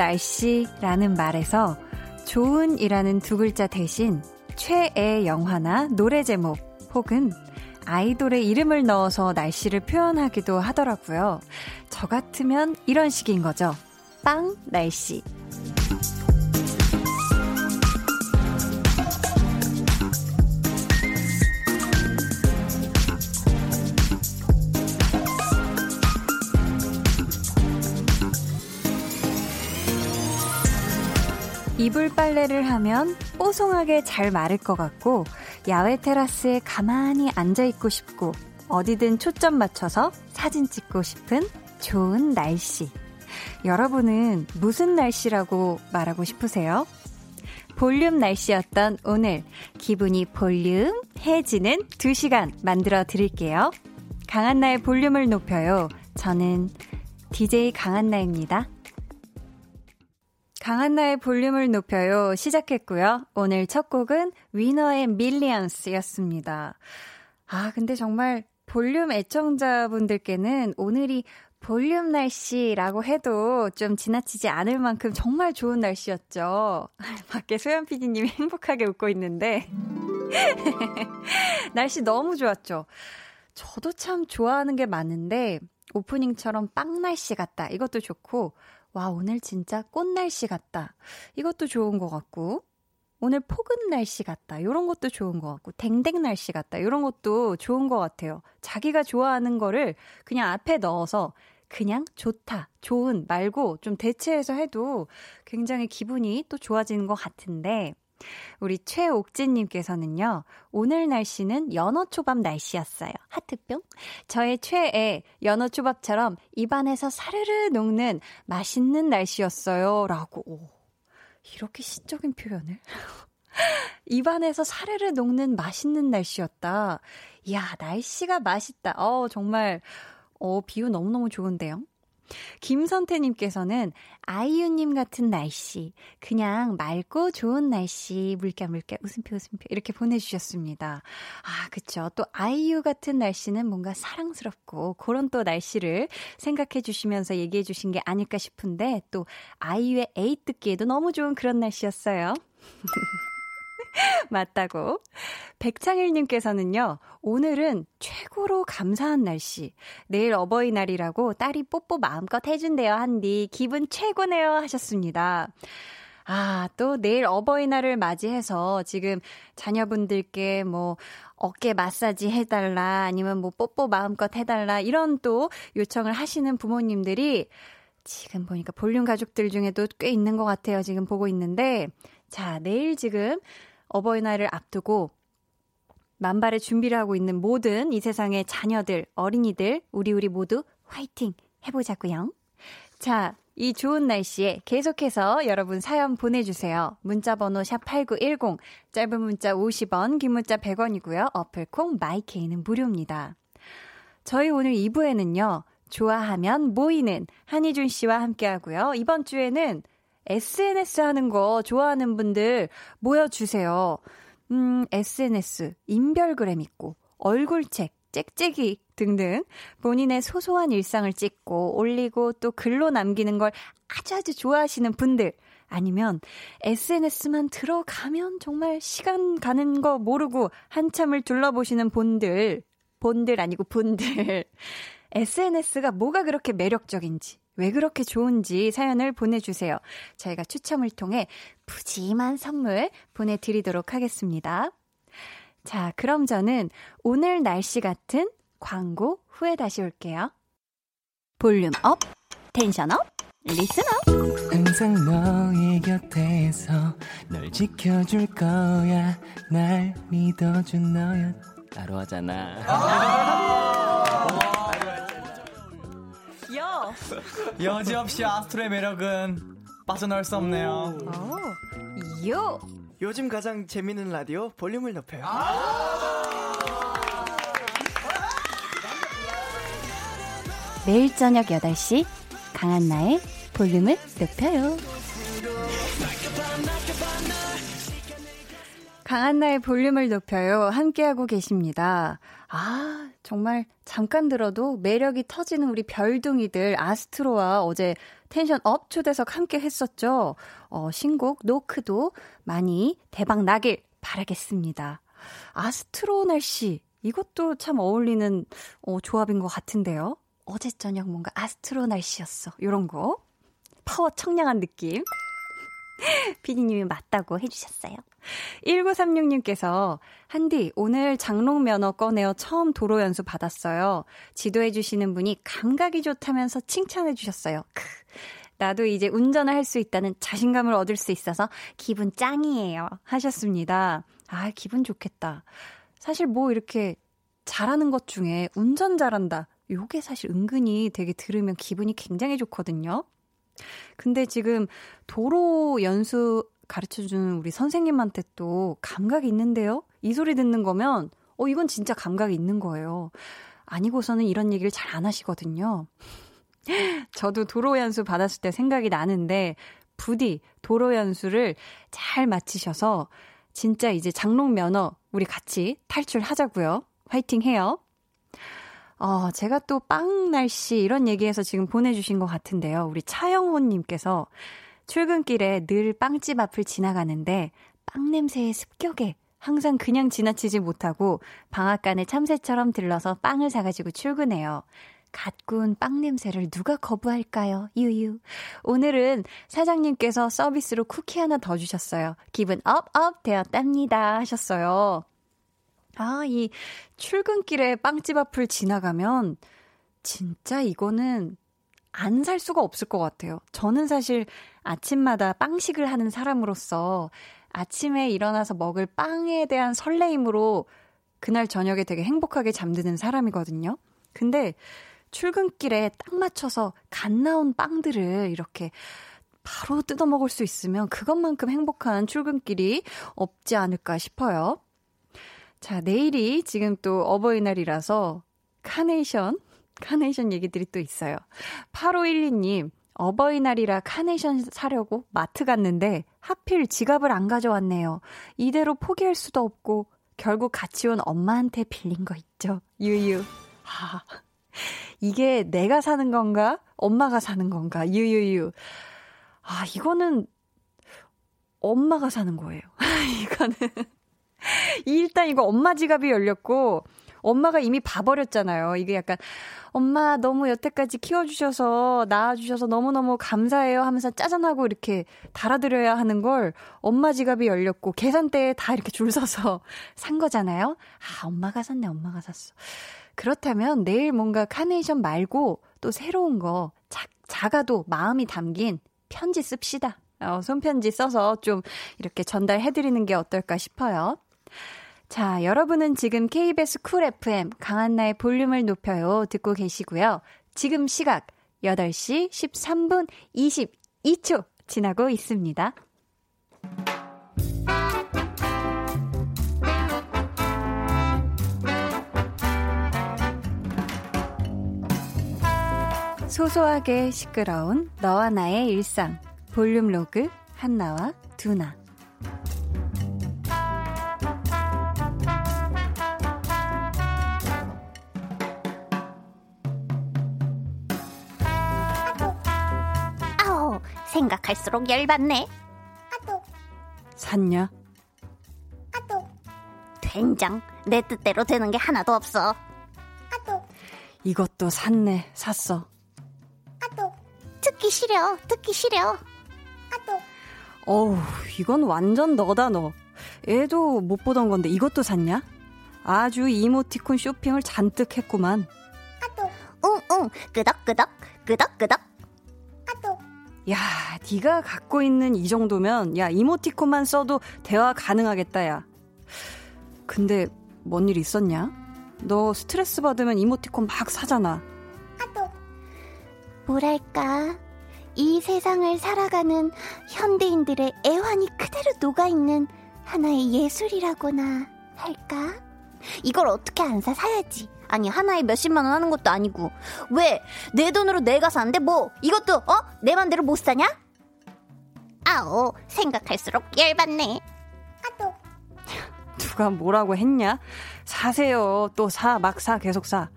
날씨라는 말에서 좋은이라는 두 글자 대신 최애 영화나 노래 제목 혹은 아이돌의 이름을 넣어서 날씨를 표현하기도 하더라고요. 저 같으면 이런 식인 거죠. 빵 날씨. 빨래를 하면 뽀송하게 잘 마를 것 같고 야외 테라스에 가만히 앉아 있고 싶고 어디든 초점 맞춰서 사진 찍고 싶은 좋은 날씨. 여러분은 무슨 날씨라고 말하고 싶으세요? 볼륨 날씨였던 오늘 기분이 볼륨 해지는 2시간 만들어 드릴게요. 강한나의 볼륨을 높여요. 저는 DJ 강한나입니다. 강한나의 볼륨을 높여요 시작했고요. 오늘 첫 곡은 위너의 밀리언스였습니다. 아, 근데 정말 볼륨 애청자분들께는 오늘이 볼륨 날씨라고 해도 좀 지나치지 않을 만큼 정말 좋은 날씨였죠. 밖에 소연 PD님이 행복하게 웃고 있는데. 날씨 너무 좋았죠. 저도 참 좋아하는 게 많은데, 오프닝처럼 빵 날씨 같다. 이것도 좋고, 와, 오늘 진짜 꽃날씨 같다. 이것도 좋은 것 같고, 오늘 폭은 날씨 같다. 이런 것도 좋은 것 같고, 댕댕 날씨 같다. 이런 것도 좋은 것 같아요. 자기가 좋아하는 거를 그냥 앞에 넣어서 그냥 좋다, 좋은 말고 좀 대체해서 해도 굉장히 기분이 또 좋아지는 것 같은데, 우리 최옥진님께서는요, 오늘 날씨는 연어초밥 날씨였어요. 하트뿅. 저의 최애 연어초밥처럼 입안에서 사르르 녹는 맛있는 날씨였어요. 라고. 오, 이렇게 시적인 표현을. 입안에서 사르르 녹는 맛있는 날씨였다. 이야, 날씨가 맛있다. 어, 정말, 어, 비유 너무너무 좋은데요? 김선태님께서는 아이유님 같은 날씨, 그냥 맑고 좋은 날씨, 물결물결, 웃음표, 웃음표, 이렇게 보내주셨습니다. 아, 그쵸. 또 아이유 같은 날씨는 뭔가 사랑스럽고, 그런 또 날씨를 생각해 주시면서 얘기해 주신 게 아닐까 싶은데, 또 아이유의 에이 듣기에도 너무 좋은 그런 날씨였어요. 맞다고. 백창일님께서는요, 오늘은 최고로 감사한 날씨. 내일 어버이날이라고 딸이 뽀뽀 마음껏 해준대요, 한디. 기분 최고네요. 하셨습니다. 아, 또 내일 어버이날을 맞이해서 지금 자녀분들께 뭐, 어깨 마사지 해달라, 아니면 뭐, 뽀뽀 마음껏 해달라, 이런 또 요청을 하시는 부모님들이 지금 보니까 볼륨 가족들 중에도 꽤 있는 것 같아요. 지금 보고 있는데. 자, 내일 지금 어버이날을 앞두고 만발의 준비를 하고 있는 모든 이 세상의 자녀들, 어린이들, 우리 우리 모두 화이팅 해보자고요. 자, 이 좋은 날씨에 계속해서 여러분 사연 보내주세요. 문자번호 샵8910, 짧은 문자 50원, 긴 문자 100원이고요. 어플콩 마이케이는 무료입니다. 저희 오늘 2부에는요, 좋아하면 모이는 한희준 씨와 함께 하고요. 이번 주에는 SNS 하는 거 좋아하는 분들 모여주세요. 음, SNS, 인별그램 있고, 얼굴책, 짹짹이 등등 본인의 소소한 일상을 찍고 올리고 또 글로 남기는 걸 아주 아주 좋아하시는 분들 아니면 SNS만 들어가면 정말 시간 가는 거 모르고 한참을 둘러보시는 본들, 본들 아니고 분들. SNS가 뭐가 그렇게 매력적인지, 왜 그렇게 좋은지 사연을 보내주세요. 저희가 추첨을 통해 푸짐한 선물 보내드리도록 하겠습니다. 자, 그럼 저는 오늘 날씨 같은 광고 후에 다시 올게요. Volume up, tension up, listen up. 항상 너의 곁에서 널 지켜줄 거야. 날 믿어준 너야. 따로 하잖아. 여! 여지없이 아스트로의 매력은 빠져나올 수 없네요. 오, 요! 요즘 가장 재밌는 라디오 볼륨을 높여요. 매일 저녁 8시 강한나의 볼륨을 높여요. 강한나의 볼륨을 높여요. 함께하고 계십니다. 아, 정말 잠깐 들어도 매력이 터지는 우리 별둥이들 아스트로와 어제 tension up 초대석 함께 했었죠. 어, 신곡 노크도 많이 대박 나길 바라겠습니다. 아스트로 날씨 이것도 참 어울리는 어, 조합인 것 같은데요. 어제 저녁 뭔가 아스트로 날씨였어. 요런 거. 파워 청량한 느낌. 피디님이 맞다고 해주셨어요. 1936님께서, 한디, 오늘 장롱 면허 꺼내어 처음 도로 연수 받았어요. 지도해 주시는 분이 감각이 좋다면서 칭찬해 주셨어요. 크. 나도 이제 운전을 할 수 있다는 자신감을 얻을 수 있어서 기분 짱이에요. 하셨습니다. 아, 기분 좋겠다. 사실 뭐 이렇게 잘하는 것 중에 운전 잘한다. 요게 사실 은근히 되게 들으면 기분이 굉장히 좋거든요. 근데 지금 도로 연수 가르쳐 주는 우리 선생님한테 또 감각이 있는데요? 이 소리 듣는 거면, 어, 이건 진짜 감각이 있는 거예요. 아니고서는 이런 얘기를 잘 안 하시거든요. 저도 도로 연수 받았을 때 생각이 나는데, 부디 도로 연수를 잘 마치셔서, 진짜 이제 장롱 면허 우리 같이 탈출하자고요. 화이팅 해요. 어, 제가 또 빵 날씨 이런 얘기해서 지금 보내주신 것 같은데요. 우리 차영호님께서 출근길에 늘 빵집 앞을 지나가는데 빵 냄새의 습격에 항상 그냥 지나치지 못하고 방앗간에 참새처럼 들러서 빵을 사가지고 출근해요. 갓 구운 빵 냄새를 누가 거부할까요? 유유. 오늘은 사장님께서 서비스로 쿠키 하나 더 주셨어요. 기분 업업 되었답니다. 하셨어요. 아, 이 출근길에 빵집 앞을 지나가면 진짜 이거는 안 살 수가 없을 것 같아요. 저는 사실 아침마다 빵식을 하는 사람으로서 아침에 일어나서 먹을 빵에 대한 설레임으로 그날 저녁에 되게 행복하게 잠드는 사람이거든요. 근데 출근길에 딱 맞춰서 갓 나온 빵들을 이렇게 바로 뜯어 먹을 수 있으면 그것만큼 행복한 출근길이 없지 않을까 싶어요. 자, 내일이 지금 또 어버이날이라서 카네이션, 카네이션 얘기들이 또 있어요. 8512님, 어버이날이라 카네이션 사려고 마트 갔는데 하필 지갑을 안 가져왔네요. 이대로 포기할 수도 없고 결국 같이 온 엄마한테 빌린 거 있죠. 유유. 하. 이게 내가 사는 건가? 엄마가 사는 건가? 유유유. 아, 이거는 엄마가 사는 거예요. 이거는. 일단 이거 엄마 지갑이 열렸고, 엄마가 이미 봐버렸잖아요. 이게 약간, 엄마 너무 여태까지 키워주셔서, 낳아주셔서 너무너무 감사해요 하면서 짜잔하고 이렇게 달아드려야 하는 걸 엄마 지갑이 열렸고, 계산대에 다 이렇게 줄 서서 산 거잖아요. 아, 엄마가 샀네, 엄마가 샀어. 그렇다면 내일 뭔가 카네이션 말고 또 새로운 거, 작, 작아도 마음이 담긴 편지 씁시다. 어, 손편지 써서 좀 이렇게 전달해드리는 게 어떨까 싶어요. 자, 여러분은 지금 KBS 쿨 FM 강한나의 볼륨을 높여요 듣고 계시고요. 지금 시각 8시 13분 22초 지나고 있습니다. 소소하게 시끄러운 너와 나의 일상 볼륨 로그 한나와 두나 생각할수록 열받네. 아또 샀냐? 아또 된장 내 뜻대로 되는 게 하나도 없어. 아또 이것도 샀네 샀어. 아또 듣기 싫어 듣기 싫어. 아또 어우 이건 완전 너다 너. 애도 못 보던 건데 이것도 샀냐? 아주 이모티콘 쇼핑을 잔뜩 했구만. 아또 웅웅 끄덕끄덕 끄덕끄덕 야, 네가 갖고 있는 이 정도면 야 이모티콘만 써도 대화 가능하겠다 야. 근데 뭔 일 있었냐? 너 스트레스 받으면 이모티콘 막 사잖아. 아또 뭐랄까 이 세상을 살아가는 현대인들의 애환이 그대로 녹아있는 하나의 예술이라고나 할까? 이걸 어떻게 안 사 사야지. 아니 하나에 몇십만 원 하는 것도 아니고 왜 내 돈으로 내가 사는데 뭐 이것도 어? 내 맘대로 못 사냐? 아오 생각할수록 열받네. 아또 누가 뭐라고 했냐? 사세요. 또 사, 막 사, 계속 사.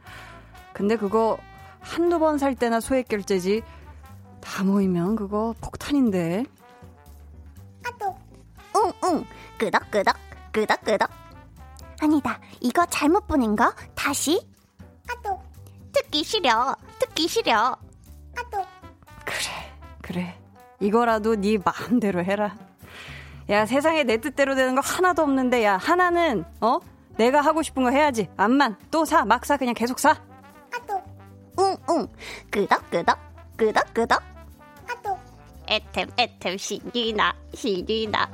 근데 그거 한두 번 살 때나 소액 결제지. 다 모이면 그거 폭탄인데. 아또 웅웅 끄덕끄덕 끄덕끄덕 아니다. 이거 잘못 보낸 거. 다시. 아또. 듣기 싫어. 듣기 싫어. 아또. 그래, 그래. 이거라도 네 마음대로 해라. 야, 세상에 내 뜻대로 되는 거 하나도 없는데, 야, 하나는, 어? 내가 하고 싶은 거 해야지. 암만. 또 사, 막 사, 그냥 계속 사. 아또. 웅웅 끄덕끄덕 끄덕끄덕. 아또. 애템 애템 신이 나 신이 나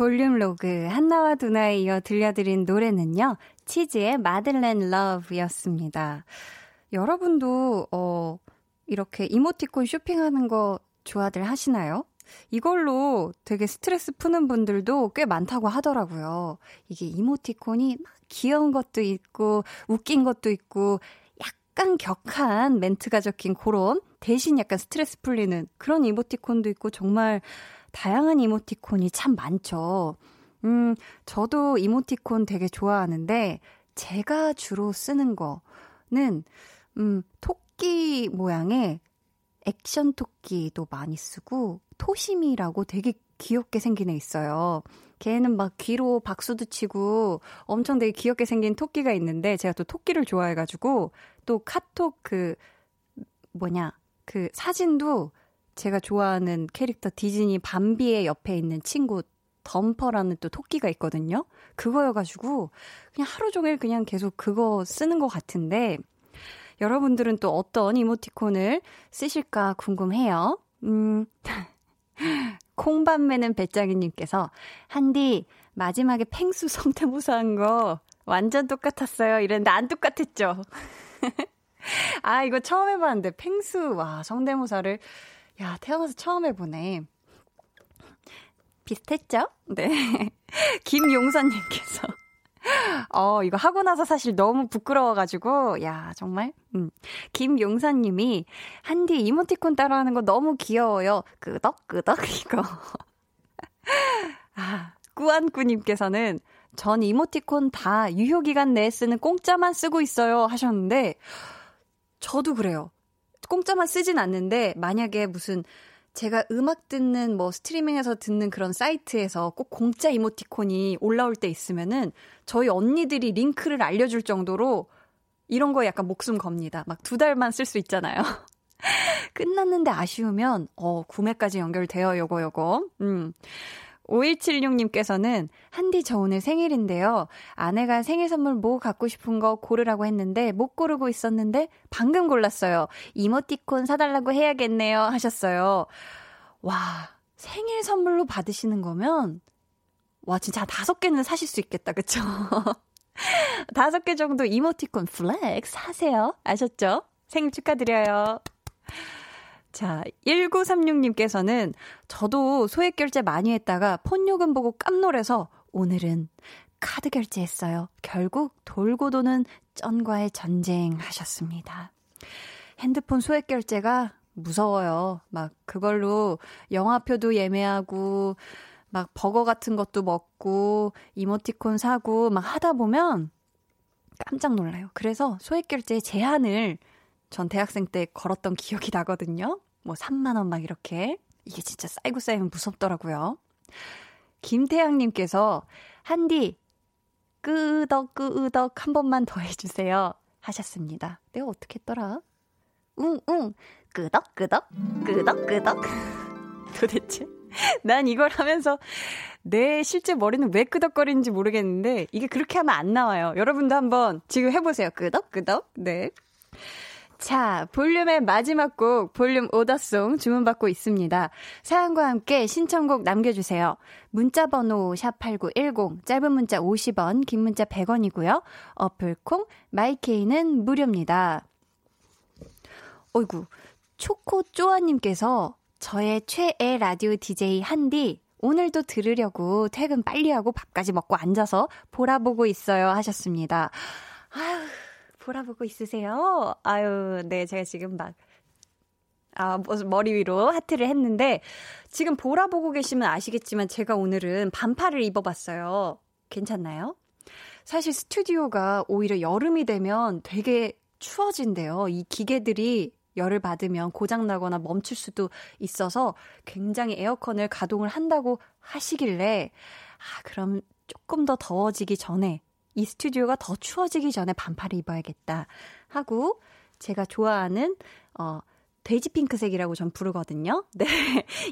볼륨 로그 한나와 두나에 이어 들려드린 노래는요. 치즈의 Madeleine Love였습니다. 여러분도 어 이렇게 이모티콘 쇼핑하는 거 좋아들 하시나요? 이걸로 되게 스트레스 푸는 분들도 꽤 많다고 하더라고요. 이게 이모티콘이 막 귀여운 것도 있고 웃긴 것도 있고 약간 격한 멘트가 적힌 그런 대신 약간 스트레스 풀리는 그런 이모티콘도 있고 정말 다양한 이모티콘이 참 많죠. 음, 저도 이모티콘 되게 좋아하는데 제가 주로 쓰는 거는 음, 토끼 모양의 액션 토끼도 많이 쓰고 토심이라고 되게 귀엽게 생긴 애 있어요. 걔는 막 귀로 박수도 치고 엄청 되게 귀엽게 생긴 토끼가 있는데 제가 또 토끼를 좋아해가지고 또 카톡 그 뭐냐 그 사진도 제가 좋아하는 캐릭터 디즈니 밤비의 옆에 있는 친구 덤퍼라는 또 토끼가 있거든요. 그거여가지고 그냥 하루 종일 그냥 계속 그거 쓰는 것 같은데 여러분들은 또 어떤 이모티콘을 쓰실까 궁금해요. 음. 콩밥 매는 배짱이님께서 한디 마지막에 팽수 성대모사 한 거 완전 똑같았어요. 이랬는데 안 똑같았죠. 아 이거 처음 해봤는데 팽수 와 성대모사를 야 태어나서 처음 해보네. 비슷했죠? 네. 김용선님께서 어, 이거 하고 나서 사실 너무 부끄러워가지고, 야, 정말, 음. 김용사님이, 한디 이모티콘 따라하는 거 너무 귀여워요. 끄덕끄덕, 이거. 아, 꾸안꾸님께서는, 전 이모티콘 다 유효기간 내에 쓰는 공짜만 쓰고 있어요. 하셨는데, 저도 그래요. 공짜만 쓰진 않는데, 만약에 무슨, 제가 음악 듣는 뭐 스트리밍에서 듣는 그런 사이트에서 꼭 공짜 이모티콘이 올라올 때 있으면은 저희 언니들이 링크를 알려줄 정도로 이런 거 약간 목숨 겁니다. 막 두 달만 쓸 수 있잖아요. 끝났는데 아쉬우면 어 구매까지 연결돼요. 요거 요거. 음. 5176님께서는 한디 저 오늘 생일인데요. 아내가 생일 선물 뭐 갖고 싶은 거 고르라고 했는데 못 고르고 있었는데 방금 골랐어요. 이모티콘 사달라고 해야겠네요. 하셨어요. 와, 생일 선물로 받으시는 거면 와, 진짜 다섯 개는 사실 수 있겠다. 그쵸? 다섯 개 정도 이모티콘 flex 하세요. 아셨죠? 생일 축하드려요. 자, 1936님께서는 저도 소액 결제 많이 했다가 폰 요금 보고 깜놀해서 오늘은 카드 결제했어요. 결국 돌고 도는 쩐과의 전쟁 하셨습니다. 핸드폰 소액 결제가 무서워요. 막 그걸로 영화표도 예매하고 막 버거 같은 것도 먹고 이모티콘 사고 막 하다 보면 깜짝 놀라요. 그래서 소액 결제의 제한을 전 대학생 때 걸었던 기억이 나거든요. 뭐 3만 원 막 이렇게. 이게 진짜 쌓이고 쌓이면 무섭더라고요. 김태양 님께서, 한디, 끄덕, 끄덕 한 번만 더 해주세요. 하셨습니다. 내가 어떻게 했더라? 웅, 웅, 끄덕, 끄덕, 끄덕, 끄덕. 도대체? 난 이걸 하면서 내 실제 머리는 왜 끄덕거리는지 모르겠는데 이게 그렇게 하면 안 나와요. 여러분도 한번 지금 해보세요. 끄덕 끄덕. 네. 자, 볼륨의 마지막 곡, 볼륨 오더송 주문받고 있습니다. 사연과 함께 신청곡 남겨주세요. 문자번호 샵8910, 짧은 문자 50원, 긴 문자 100원이고요. 어플콩, 마이케이는 무료입니다. 어이구, 초코쪼아님께서 저의 최애 라디오 DJ 한디, 오늘도 들으려고 퇴근 빨리 하고 밥까지 먹고 앉아서 보라보고 있어요 하셨습니다. 아유, 보라보고 있으세요? 아유, 네, 제가 지금 막 아, 머리 위로 하트를 했는데, 지금 보라 보고 계시면 아시겠지만 제가 오늘은 반팔을 입어봤어요. 괜찮나요? 사실 스튜디오가 오히려 여름이 되면 되게 추워진대요. 이 기계들이 열을 받으면 고장나거나 멈출 수도 있어서 굉장히 에어컨을 가동을 한다고 하시길래, 아, 그럼 조금 더 더워지기 전에, 이 스튜디오가 더 추워지기 전에 반팔을 입어야겠다 하고, 제가 좋아하는, 어, 돼지 핑크색이라고 전 부르거든요. 네.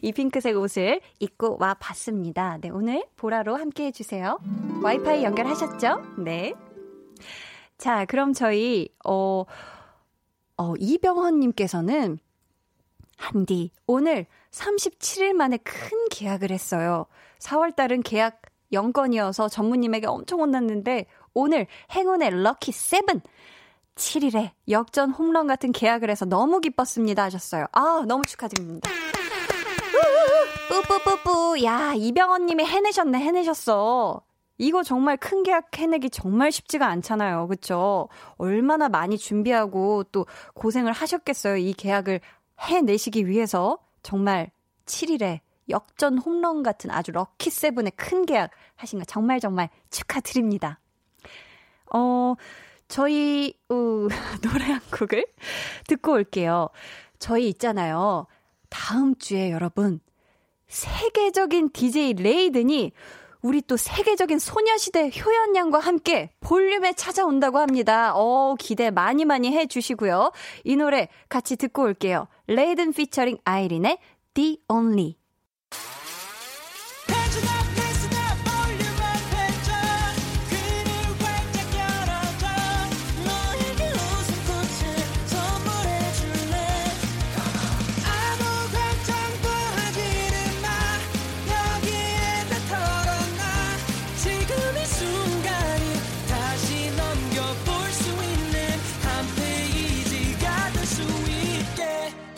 이 핑크색 옷을 입고 와 봤습니다. 네. 오늘 보라로 함께 해주세요. 와이파이 연결하셨죠? 네. 자, 그럼 저희, 어, 어, 이병헌님께서는, 한디, 오늘 37일 만에 큰 계약을 했어요. 4월달은 계약 0건이어서 전무님에게 엄청 혼났는데, 오늘 행운의 럭키 7! 7일에 역전 홈런 같은 계약을 해서 너무 기뻤습니다 하셨어요. 아, 너무 축하드립니다. 뿌뿌뿌뿌. 야, 이병헌 님이 해내셨네, 해내셨어. 이거 정말 큰 계약 해내기 정말 쉽지가 않잖아요. 그쵸? 얼마나 많이 준비하고 또 고생을 하셨겠어요. 이 계약을 해내시기 위해서. 정말 7일에 역전 홈런 같은 아주 럭키 세븐의 큰 계약 하신 거 정말 정말 축하드립니다. 어, 저희 어, 노래 한 곡을 듣고 올게요. 저희 있잖아요. 다음 주에 여러분 세계적인 DJ 레이든이 우리 또 세계적인 소녀시대 효연 양과 함께 볼륨에 찾아온다고 합니다. 어, 기대 많이 많이 해 주시고요. 이 노래 같이 듣고 올게요. 레이든 피처링 아이린의 The Only.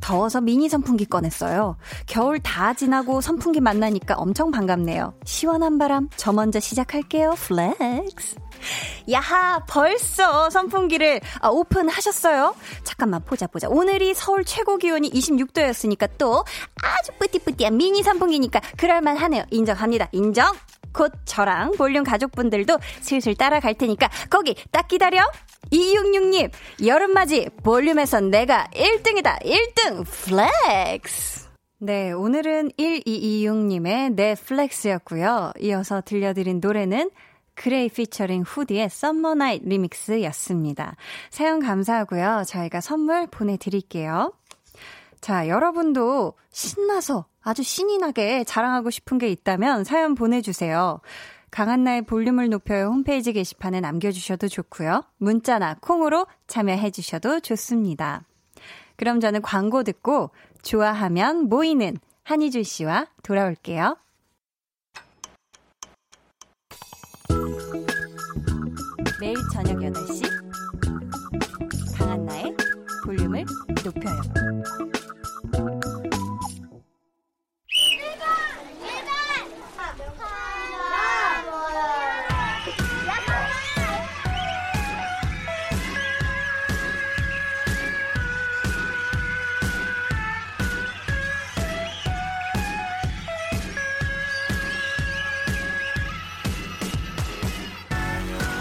더워서 미니 선풍기 꺼냈어요. 겨울 다 지나고 선풍기 만나니까 엄청 반갑네요. 시원한 바람 저 먼저 시작할게요. flex. 야하, 벌써 선풍기를 아, 오픈하셨어요? 잠깐만, 보자, 보자. 오늘이 서울 최고 기온이 26도였으니까 또 아주 petit petit한 미니 선풍기니까 그럴만 하네요. 인정합니다. 인정! 곧 저랑 볼륨 가족분들도 슬슬 따라갈 테니까 거기 딱 기다려! 266님, 여름맞이 볼륨에선 내가 1등이다. 1등 flex. 네, 오늘은 1226님의 내 flex였고요. 이어서 들려드린 노래는 그레이 피처링 후디의 Summer Night Remix였습니다. 사연 감사하고요. 저희가 선물 보내드릴게요. 자, 여러분도 신나서 아주 신이 나게 자랑하고 싶은 게 있다면 사연 보내주세요. 강한나의 볼륨을 높여요 홈페이지 게시판에 남겨주셔도 좋고요. 문자나 콩으로 참여해주셔도 좋습니다. 그럼 저는 광고 듣고 좋아하면 모이는 한희준 씨와 돌아올게요. 매일 저녁 8시 강한나의 볼륨을 높여요.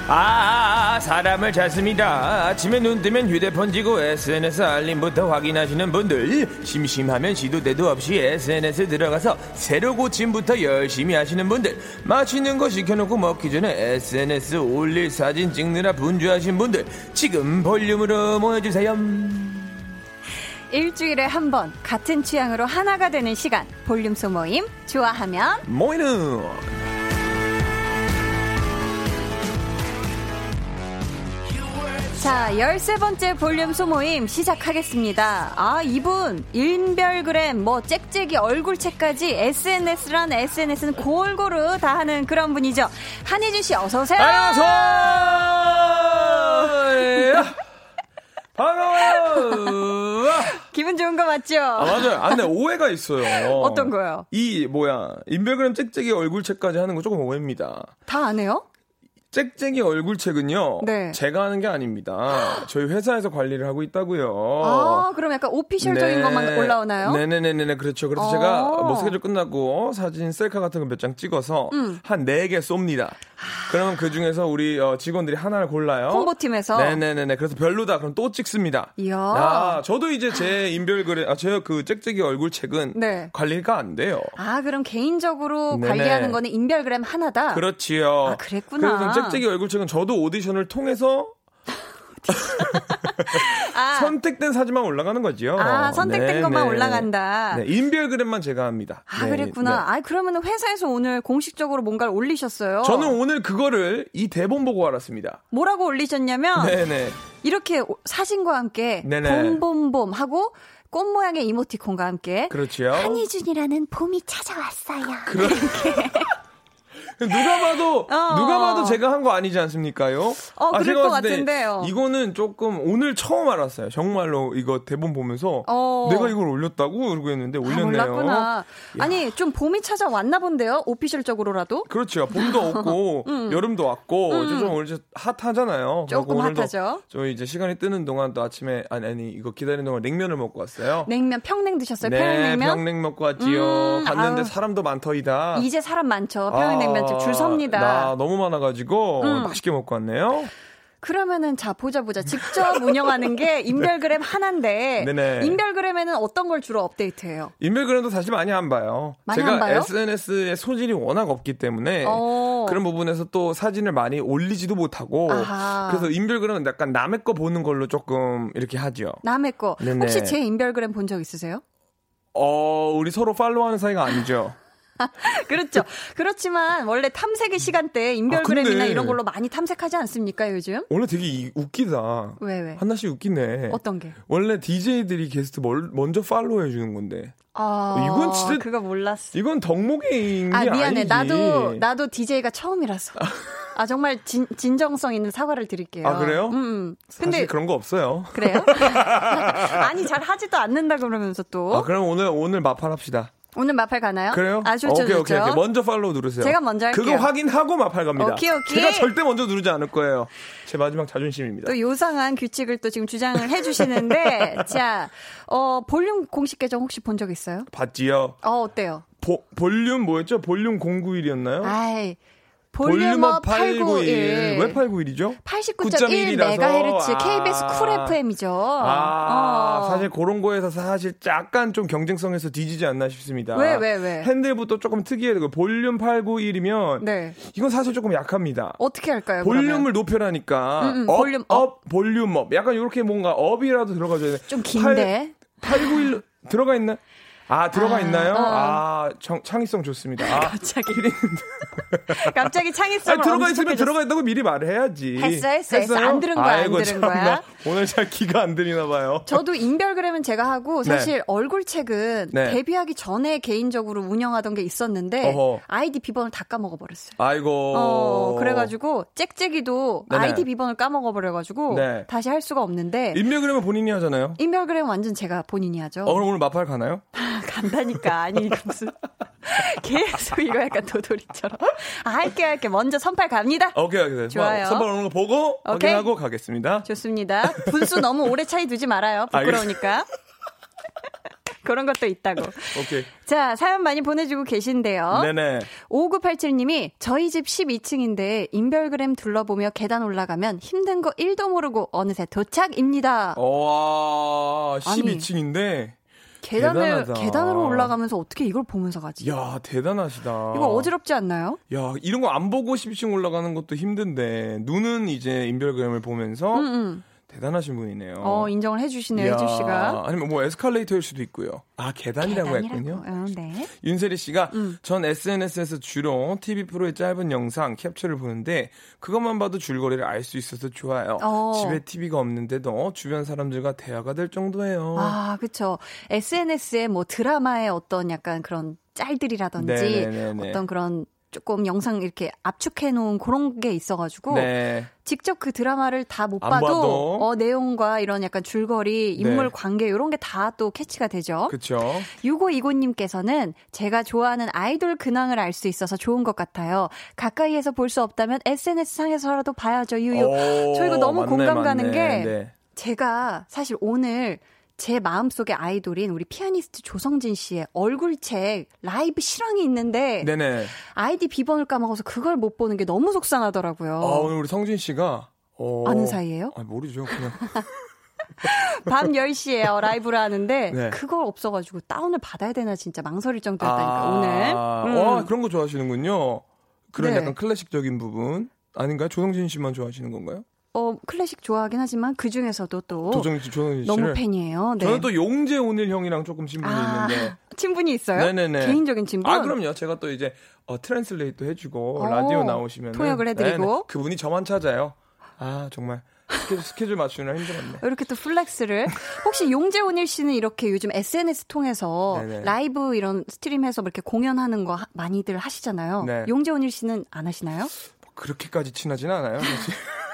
아, 사람을 찾습니다. 아침에 눈 뜨면 휴대폰 지고 SNS 알림부터 확인하시는 분들, 심심하면 시도 때도 없이 SNS 들어가서 새로 고침부터 열심히 하시는 분들, 맛있는 거 시켜놓고 먹기 전에 SNS 올릴 사진 찍느라 분주하신 분들, 지금 볼륨으로 모여주세요. 일주일에 한 번 같은 취향으로 하나가 되는 시간 볼륨 소모임 좋아하면 모이는 자, 열세 번째 볼륨 소모임 시작하겠습니다. 아, 이분, 인별그램, 뭐, 짹짹이 얼굴책까지 SNS란 SNS는 골고루 다 하는 그런 분이죠. 한희준 씨, 어서오세요. 안녕하세요. 반가워요. 기분 좋은 거 맞죠? 아, 맞아요. 아, 근데 오해가 있어요. 어떤 거요? 이, 뭐야, 인별그램 짹짹이 얼굴책까지 하는 거 조금 오해입니다. 다 안 해요? 짹짹이 얼굴책은요. 네. 제가 하는 게 아닙니다. 저희 회사에서 관리를 하고 있다고요. 아, 그럼 약간 오피셜적인 네. 것만 올라오나요? 네네네네 그렇죠. 그래서 어. 제가 뭐 스케줄 끝나고 사진 셀카 같은 거 몇 장 찍어서 음. 한네개 쏩니다. 그러면 그 중에서 우리 어, 직원들이 하나를 골라요. 홍보팀에서? 네네네네. 그래서 별로다. 그럼 또 찍습니다. 이야. 야, 저도 이제 제 인별그램, 아, 제그 짹짹이 얼굴 책은 네. 관리가 안 돼요. 아, 그럼 개인적으로 네네. 관리하는 거는 인별그램 하나다? 그렇지요. 아, 그랬구나. 그래서 짹짹이 얼굴 책은 저도 오디션을 통해서 아, 선택된 사진만 올라가는 거죠. 아, 선택된 네, 것만 네. 올라간다. 네, 인별그램만 제가 합니다. 아, 네, 그랬구나. 네. 아, 그러면 회사에서 오늘 공식적으로 뭔가를 올리셨어요? 저는 오늘 그거를 이 대본 보고 알았습니다. 뭐라고 올리셨냐면 네네. 이렇게 오- 사진과 함께 네네. 봄봄봄 하고 꽃 모양의 이모티콘과 함께 그렇지요. 한희준이라는 봄이 찾아왔어요. 그러... 누가 봐도 어. 누가 봐도 제가 한 거 아니지 않습니까요? 어, 그럴 제가 것 같은데요. 이거는 조금 오늘 처음 알았어요. 정말로 이거 대본 보면서 어. 내가 이걸 올렸다고 그러고 했는데 아, 올렸네요. 몰랐구나. 아니 좀 봄이 찾아왔나 본데요. 오피셜적으로라도 그렇죠. 봄도 왔고 여름도 왔고 좀 오늘 이제 핫하잖아요. 음. 조금 핫하죠. 저희 이제 시간이 뜨는 동안 또 아침에 아니 아니 이거 기다리는 동안 냉면을 먹고 왔어요. 냉면 평냉 드셨어요? 네, 평양냉면? 병냉 먹고 왔지요. 음, 갔는데 아유. 사람도 많더이다. 이제 사람 많죠. 평양냉면 집줄 섭니다. 아, 나 너무 많아가지고 오늘 맛있게 먹고 왔네요. 그러면은 자 보자 보자 직접 운영하는 게 인별그램 하나인데 네네. 인별그램에는 어떤 걸 주로 업데이트해요? 인별그램도 사실 많이 안 봐요. 많이 제가 안 봐요? SNS의 소질이 워낙 없기 때문에 어. 그런 부분에서 또 사진을 많이 올리지도 못하고 아하. 그래서 인별그램은 약간 남의 거 보는 걸로 조금 이렇게 하죠. 남의 거 네네. 혹시 제 인별그램 본 적 있으세요? 어, 우리 서로 팔로우하는 사이가 아니죠. 그렇죠. 그렇지만 원래 탐색의 시간대 인별그램이나 아, 이런 걸로 많이 탐색하지 않습니까 요즘? 원래 되게 이- 웃기다. 왜 왜? 한나 씨 웃기네. 어떤 게? 원래 DJ들이 게스트 멀- 먼저 팔로우 해주는 건데. 아, 이건 진짜- 그거 몰랐어. 이건 덕목인 게아 미안해. 아니지. 나도 나도 DJ가 처음이라서. 아 정말 진, 진정성 있는 사과를 드릴게요. 아, 그래요? 음, 음. 근데 그런 거 없어요. 그래요? 아니 잘 하지도 않는다 그러면서 또 아, 그럼 오늘 오늘 맞팔 합시다. 오늘 맞팔 가나요? 그래요? 아 좋죠 오케이. 오케이, 오케이. 먼저 follow 누르세요. 제가 먼저 할게요. 그거 확인하고 맞팔 갑니다. 오케이, 오케이. 제가 절대 먼저 누르지 않을 거예요. 제 마지막 자존심입니다. 또 요상한 규칙을 또 지금 주장을 해주시는데 자, 어 볼륨 공식 계정 혹시 본 적 있어요? 봤지요? 어 어때요? 보- 볼륨 뭐였죠? 볼륨 091이었나요? 아이 volume up 891. 왜 891이죠? 89.1MHz KBS Cool FM이죠. 아, 어. 사실 그런 거에서 사실 약간 좀 경쟁성에서 뒤지지 않나 싶습니다. 왜, 왜, 왜? 핸들부터 조금 특이해요. 그 볼륨 891이면 네. 이건 사실 조금 약합니다. 어떻게 할까요? 볼륨을 그러면? 높여라니까 음, 음, up, volume up, up. volume up. 약간 이렇게 뭔가 up이라도 들어가줘야 돼. 좀 긴데. 891 들어가 있나? 아, 들어가 아, 있나요? 어. 아, 청- 창의성 좋습니다. 아, 갑자기 갑자기 창의성을 아니, 들어가 있으면. 들어가 있다고 미리 말을 해야지. 했어, 했어, 했어. 안 들은 거야, 안 아이고, 들은 참나. 거야. 오늘 잘 기가 안 들리나 봐요. 저도 인별그램은 제가 하고 사실 얼굴책은 네. 데뷔하기 전에 개인적으로 운영하던 게 있었는데 어허. 아이디 비번을 다 까먹어 버렸어요. 아이고. 어, 그래가지고 짹짹이도 네네. 아이디 비번을 까먹어 버려가지고 네. 다시 할 수가 없는데 인별그램은 본인이 하잖아요. 인별그램 완전 제가 본인이 하죠. 어, 그럼 오늘 마팔 가나요? 간다니까 아니 이거 무슨 계속 이거 약간 도돌이처럼 아, 할게 할게 먼저 선팔 갑니다. 오케이, 오케이. 좋아요. 선발 오는 거 보고 오케이. 확인하고 가겠습니다. 좋습니다. 분수 너무 오래 차이 두지 말아요. 부끄러우니까. 그런 것도 있다고. 오케이. 자, 사연 많이 보내주고 계신데요. 네네. 5987님이 저희 집 12층인데 인별그램 둘러보며 계단 올라가면 힘든 거 1도 모르고 어느새 도착입니다. 와, 아니. 12층인데. 계단을 대단하다. 계단으로 올라가면서 어떻게 이걸 보면서 가지? 야, 대단하시다. 이거 어지럽지 않나요? 야, 이런 거 안 보고 12층 올라가는 것도 힘든데, 눈은 이제 인별그램을 보면서 음, 음. 대단하신 분이네요. 어, 인정을 해주시네요, 혜주 씨가. 아니면 뭐 에스컬레이터일 수도 있고요. 아, 계단이라고, 계단이라고. 했군요. 어, 네. 윤세리 씨가 음. 전 SNS에서 주로 TV 프로의 짧은 영상 캡처를 보는데 그것만 봐도 줄거리를 알 수 있어서 좋아요. 어. 집에 TV가 없는데도 주변 사람들과 대화가 될 정도예요. 아, 그쵸. SNS에 뭐 드라마의 어떤 약간 그런 짤들이라든지 네네네네. 어떤 그런 조금 영상 이렇게 압축해 놓은 그런 게 있어가지고 네. 직접 그 드라마를 다못안 봐도, 봐도. 어, 내용과 이런 약간 줄거리, 인물 네. 관계 이런 게 다 또 캐치가 되죠. 그쵸. 6529님께서는 제가 좋아하는 아이돌 근황을 알 수 있어서 좋은 것 같아요. 가까이에서 볼 수 없다면 SNS 상에서라도 봐야죠. 유유. 오, 저 이거 너무 맞네, 공감 가는 맞네. 게 네. 제가 사실 오늘 제 마음속의 아이돌인 우리 피아니스트 조성진 씨의 얼굴책 라이브 실황이 있는데 네네. 아이디 비번을 까먹어서 그걸 못 보는 게 너무 속상하더라고요. 아, 오늘 우리 성진 씨가 어... 아는 사이예요? 아, 모르죠. 그냥. 밤 10시에요. 라이브를 하는데 네. 그걸 없어가지고 다운을 받아야 되나 진짜 망설일 정도였다니까 아, 오늘. 음. 와, 그런 거 좋아하시는군요. 그런 네. 약간 클래식적인 부분. 아닌가요? 조성진 씨만 좋아하시는 건가요? 어, 클래식 좋아하긴 하지만 그 중에서도 또 조성진 씨, 조성진 씨를. 너무 팬이에요. 네. 저는 또 용재 오닐 형이랑 조금 친분이 아, 있는데. 친분이 있어요? 네네네. 개인적인 친분? 아, 그럼요. 제가 또 이제 어, translate 해주고 어, 라디오 나오시면 통역을 해드리고. 그분이 저만 찾아요. 아 정말 스케줄, 스케줄 맞추느라 힘들었네. 이렇게 또 flex를 혹시 용재 오닐 씨는 이렇게 요즘 SNS 통해서 네네. 라이브 이런 stream해서 뭐 이렇게 공연하는 거 하- 많이들 하시잖아요. 네. 용재 오닐 씨는 안 하시나요? 그렇게까지 친하진 않아요.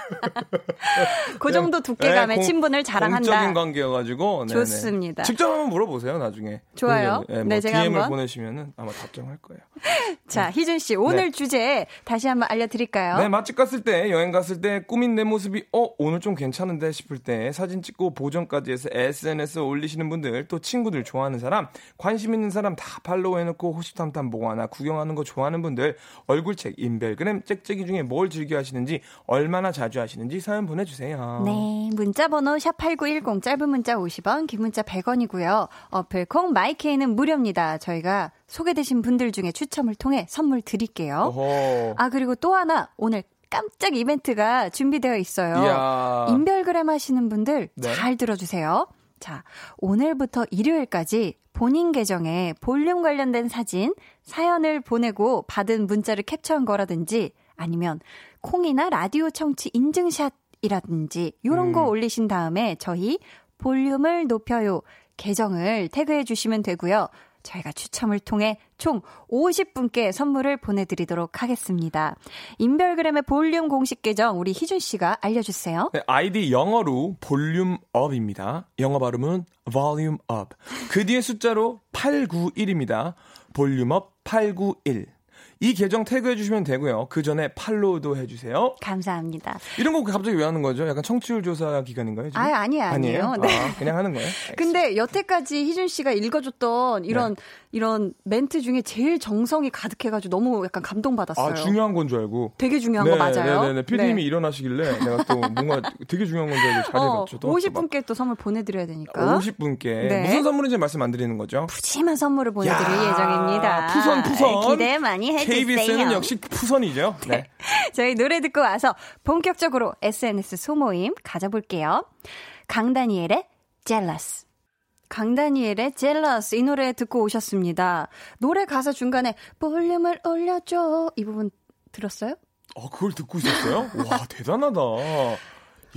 그 정도 두께감의 네, 공- 친분을 자랑한다. 공적인 관계여가지고 네네. 좋습니다. 직접 한번 물어보세요 나중에. 좋아요. 네, 뭐 네, 제가 DM을 한번. 보내시면은 아마 답장할 거예요. 자, 희준 씨 오늘 네. 주제 다시 한번 알려드릴까요? 네, 맛집 갔을 때, 여행 갔을 때, 꾸민 내 모습이, 어, 오늘 좀 괜찮은데 싶을 때, 사진 찍고 보정까지 해서 SNS에 올리시는 분들, 또 친구들 좋아하는 사람, 관심 있는 사람 다 팔로우 해놓고 호시탐탐 뭐 하나 구경하는 거 좋아하는 분들, 얼굴책, 인별그램, 짹짹이 중에 뭘 즐겨 하시는지, 얼마나 자주 하시는지 사연 보내주세요. 네, 문자 번호 샵 8910 짧은 문자 50원, 긴 문자 100원이고요. 어플 콩 마이케이는 무료입니다. 저희가 소개되신 분들 중에 추첨을 통해 선물 드릴게요. 어허. 아, 그리고 또 하나 오늘 깜짝 이벤트가 준비되어 있어요. 이야. 인별그램 하시는 분들 네. 잘 들어주세요. 자, 오늘부터 일요일까지 본인 계정에 볼륨 관련된 사진, 사연을 보내고 받은 문자를 캡처한 거라든지 아니면 콩이나 라디오 청취 인증샷이라든지 이런 거 음. 올리신 다음에 저희 볼륨을 높여요 계정을 태그해 주시면 되고요. 저희가 추첨을 통해 총 50분께 선물을 보내드리도록 하겠습니다. 인별그램의 볼륨 공식 계정 우리 희준 씨가 알려주세요. 네, 아이디 영어로 volume up입니다. 영어 발음은 volume up. 그 뒤에 숫자로 891입니다. volume up 891. 이 계정 태그해 주시면 되고요. 그 전에 follow도 해 주세요. 감사합니다. 이런 거 갑자기 왜 하는 거죠? 약간 청취율 조사 기간인가요? 지금? 아, 아니에요, 아니에요. 네. 아, 그냥 하는 거예요? 근데 여태까지 희준 씨가 읽어 줬던 이런 네. 이런 멘트 중에 제일 정성이 가득해 가지고 너무 약간 감동받았어요. 아, 중요한 건 줄 알고. 되게 중요한 거 맞아요. 네 네 네. 피디님이 네. 일어나시길래 내가 또 뭔가 되게 중요한 건 줄 알고 어, 잘해 봤죠. 또막 50분께 또 선물 보내 드려야 되니까 50분께. 네. 무슨 선물인지 말씀 안 드리는 거죠? 푸짐한 선물을 보내 드릴 야, 예정입니다. 푸선, 푸선. 기대 많이 해 주세요. KBS는 역시 푸선이죠. 네. 저희 노래 듣고 와서 본격적으로 SNS 소모임 가져볼게요. 강다니엘의 Jealous. 강다니엘의 Jealous 이 노래 듣고 오셨습니다. 노래 가사 중간에 볼륨을 올려줘 이 부분 들었어요? 어, 그걸 듣고 있었어요? 와, 대단하다.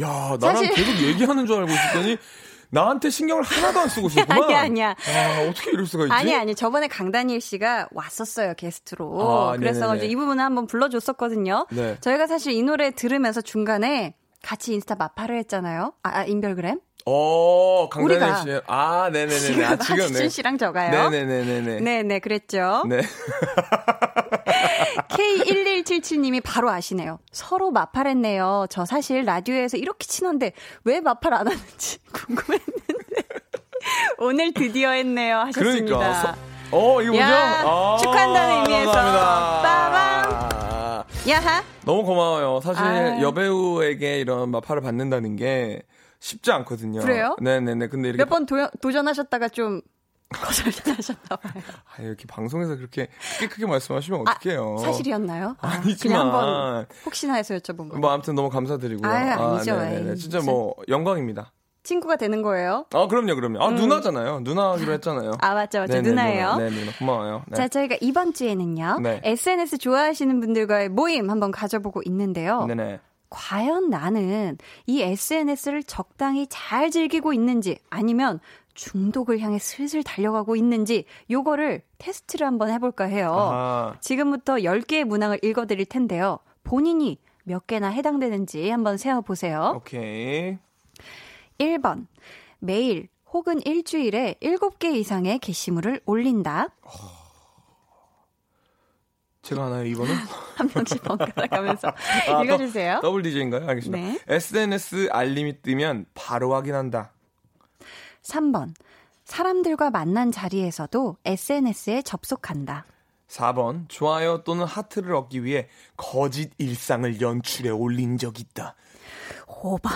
야, 나랑 사실- 계속 얘기하는 줄 알고 있었더니 나한테 신경을 하나도 안 쓰고 있었구만. 아니야, 아니야. 아, 어떻게 이럴 수가 있지? 아니 아니 저번에 강다니엘 씨가 왔었어요 게스트로. 아, 그래서 네네네. 가지고 이 부분을 한번 불러줬었거든요. 네. 저희가 사실 이 노래 들으면서 중간에 같이 인스타 마파를 했잖아요. 아, 아, 인별그램. 어, 우리가 씨. 아, 네네네네. 지금 아, 지금 하지준 씨랑 저가요. 네네네네네. 네네 그랬죠. 네. K1177님이 바로 아시네요. 서로 마팔했네요. 저 사실 라디오에서 이렇게 친한데 왜 마팔 안 하는지 궁금했는데 오늘 드디어 했네요 하셨습니다. 그러니까. 서- 어, 이거 뭐죠? 야, 아, 축하한다는 의미에서. 감사합니다. 야하. 너무 고마워요. 사실 아유. 여배우에게 이런 마파를 받는다는 게 쉽지 않거든요. 그래요? 네네네. 근데 이렇게 몇 번 도전하셨다가 좀 거절하셨나 봐요. 아, 이렇게 방송에서 그렇게 크게 크게 말씀하시면 어떡해요. 사실이었나요? 아, 아니지만. 한번 혹시나 해서 여쭤본 거. 뭐 아무튼 너무 감사드리고요. 아유, 아니죠. 네네네. 에이, 진짜. 뭐 영광입니다. 친구가 되는 거예요. 아 그럼요, 그럼요. 아 누나잖아요. 누나 하기로 했잖아요. 아, 맞죠, 맞죠. 네네, 누나예요. 누나. 네, 누나 고마워요. 네. 자, 저희가 이번 주에는요. 네. SNS 좋아하시는 분들과의 모임 한번 가져보고 있는데요. 네네. 과연 나는 이 SNS를 적당히 잘 즐기고 있는지 아니면 중독을 향해 슬슬 달려가고 있는지 요거를 테스트를 한번 해볼까 해요. 아하. 지금부터 10개의 문항을 읽어드릴 텐데요. 본인이 몇 개나 해당되는지 한번 세어보세요. 오케이. 1번. 매일 혹은 일주일에 7개 이상의 게시물을 올린다. 제가 하나요, 이번은? 한 명씩 번갈아 가면서 아, 읽어주세요. 더블 DJ인가요? 알겠습니다. 네. SNS 알림이 뜨면 바로 확인한다. 3번. 사람들과 만난 자리에서도 SNS에 접속한다. 4번. 좋아요 또는 하트를 얻기 위해 거짓 일상을 연출해 올린 적 있다. 5번.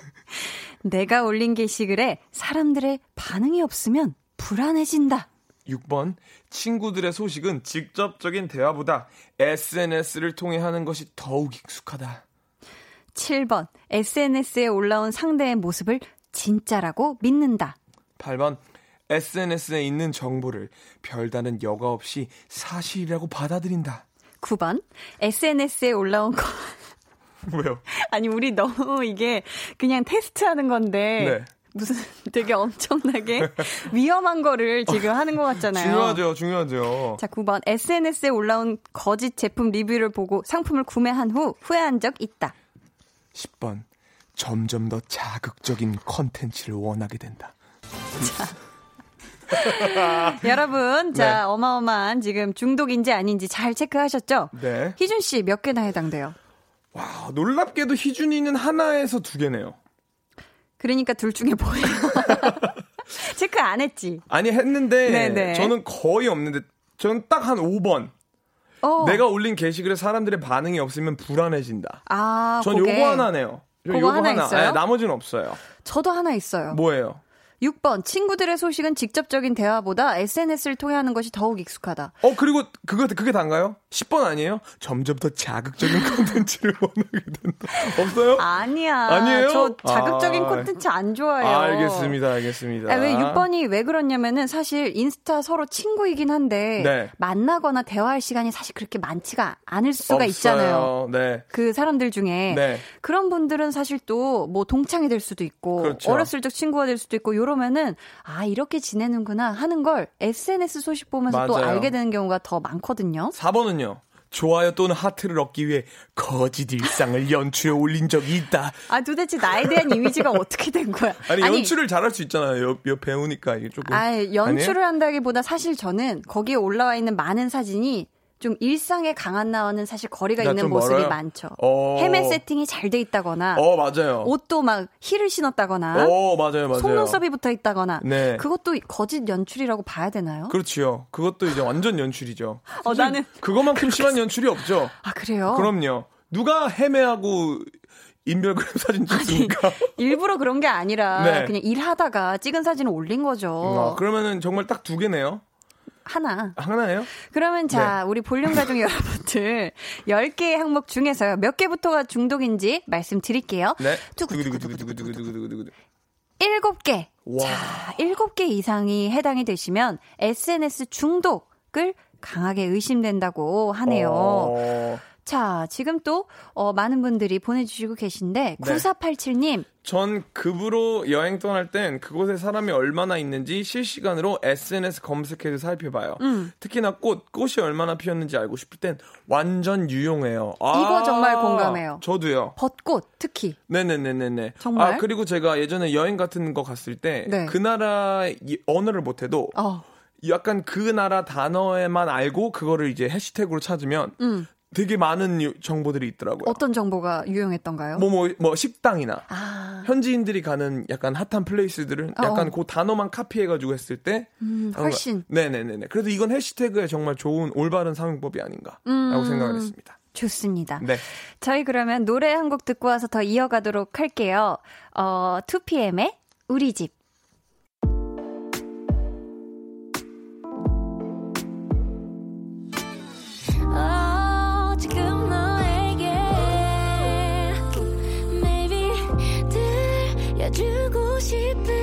내가 올린 게시글에 사람들의 반응이 없으면 불안해진다. 6번. 친구들의 소식은 직접적인 대화보다 SNS를 통해 하는 것이 더욱 익숙하다. 7번. SNS에 올라온 상대의 모습을 진짜라고 믿는다. 8번. SNS에 있는 정보를 별다른 여과 없이 사실이라고 받아들인다. 9번. SNS에 올라온 거. 왜요? 아니, 우리 너무 이게 그냥 테스트하는 건데. 네. 무슨 되게 엄청나게 위험한 거를 지금 하는 것 같잖아요. 중요하죠, 중요하죠. 자, 9번. SNS에 올라온 거짓 제품 리뷰를 보고 상품을 구매한 후 후회한 적 있다. 10번. 점점 더 자극적인 컨텐츠를 원하게 된다. 여러분, 자, 네. 어마어마한 지금 중독인지 아닌지 잘 체크하셨죠? 네. 희준 씨 몇 개나 해당돼요? 와, 놀랍게도 희준이는 하나에서 두 개네요. 그러니까 둘 중에 뭐예요? 체크 안 했지? 아니, 했는데, 네네. 저는 거의 없는데, 저는 딱 한 5번. 어. 내가 올린 게시글에 사람들의 반응이 없으면 불안해진다. 아, 전 그게. 요거 하나네요. 저 그거 요거 하나 있어요? 네, 나머지는 없어요. 저도 하나 있어요. 뭐예요? 6번. 친구들의 소식은 직접적인 대화보다 SNS를 통해 하는 것이 더욱 익숙하다. 어, 그리고 그거, 그게 단가요? 10번 아니에요? 점점 더 자극적인 콘텐츠를 원하게 된다. 없어요? 아니야. 아니에요? 저 자극적인 아. 콘텐츠 안 좋아해요. 알겠습니다, 알겠습니다. 아, 왜 6번이 왜 그러냐면은 사실 인스타 서로 친구이긴 한데 네. 만나거나 대화할 시간이 사실 그렇게 많지가 않을 수가 없어요. 있잖아요. 네. 그 사람들 중에 네. 그런 분들은 사실 또 뭐 동창이 될 수도 있고 그렇죠. 어렸을 적 친구가 될 수도 있고 요러면은 아 이렇게 지내는구나 하는 걸 SNS 소식 보면서 또 맞아요. 알게 되는 경우가 더 많거든요. 4번은요. 좋아요 또는 하트를 얻기 위해 거짓 일상을 연출해 올린 적이 있다. 아 도대체 나에 대한 이미지가 어떻게 된 거야? 아니, 연출을 잘할 수 있잖아요. 옆, 옆 배우니까 이게 조금. 아, 연출을 아니에요? 한다기보다 사실 저는 거기에 올라와 있는 많은 사진이 좀 일상에 강한 나와는 사실 거리가 나 있는 좀 모습이 멀어요? 많죠. 어. 헤매 세팅이 잘 돼 있다거나 어, 맞아요. 옷도 막 힐을 신었다거나 어, 맞아요, 맞아요. 속눈썹이 붙어 있다거나 네. 그것도 거짓 연출이라고 봐야 되나요? 그렇지요. 그것도 이제 완전 연출이죠. 어, 나는 그것만큼 심한 연출이 없죠. 아 그래요? 그럼요. 누가 헤매하고 인별그램 사진 찍습니까? 일부러 그런 게 아니라 네. 그냥 일하다가 찍은 사진을 올린 거죠. 아, 그러면은 정말 딱 두 개네요. 하나. 하나예요? 그러면 자, 네. 우리 볼륨 가족 여러분들 10개의 항목 중에서요. 몇 개부터가 중독인지 말씀드릴게요. 네. 두구두구두구두구두구두구. 7개. 와. 자, 7개 이상이 해당이 되시면 SNS 중독을 강하게 의심된다고 하네요. 어, 자, 지금 또 어, 많은 분들이 보내주시고 계신데 네. 9487님 전 급으로 여행 떠날 땐 그곳에 사람이 얼마나 있는지 실시간으로 SNS 검색해서 살펴봐요. 음. 특히나 꽃, 꽃이 얼마나 피었는지 알고 싶을 땐 완전 유용해요. 아, 이거 정말 공감해요. 저도요. 벚꽃 특히 네네네네네. 정말? 아, 그리고 제가 예전에 여행 같은 거 갔을 때 네. 그 나라 이- 언어를 못해도 어, 약간 그 나라 단어에만 알고 그거를 이제 해시태그로 찾으면 음. 되게 많은 유- 정보들이 있더라고요. 어떤 정보가 유용했던가요? 뭐, 뭐, 뭐, 식당이나. 아, 현지인들이 가는 약간 핫한 플레이스들은 어. 약간 그 단어만 카피해가지고 했을 때. 음, 어, 훨씬 네네네네. 그래서 이건 해시태그에 정말 좋은 올바른 사용법이 아닌가라고 음. 생각을 했습니다. 좋습니다. 네. 저희 그러면 노래 한 곡 듣고 와서 더 이어가도록 할게요. 어, 2PM의 우리 집. 듣고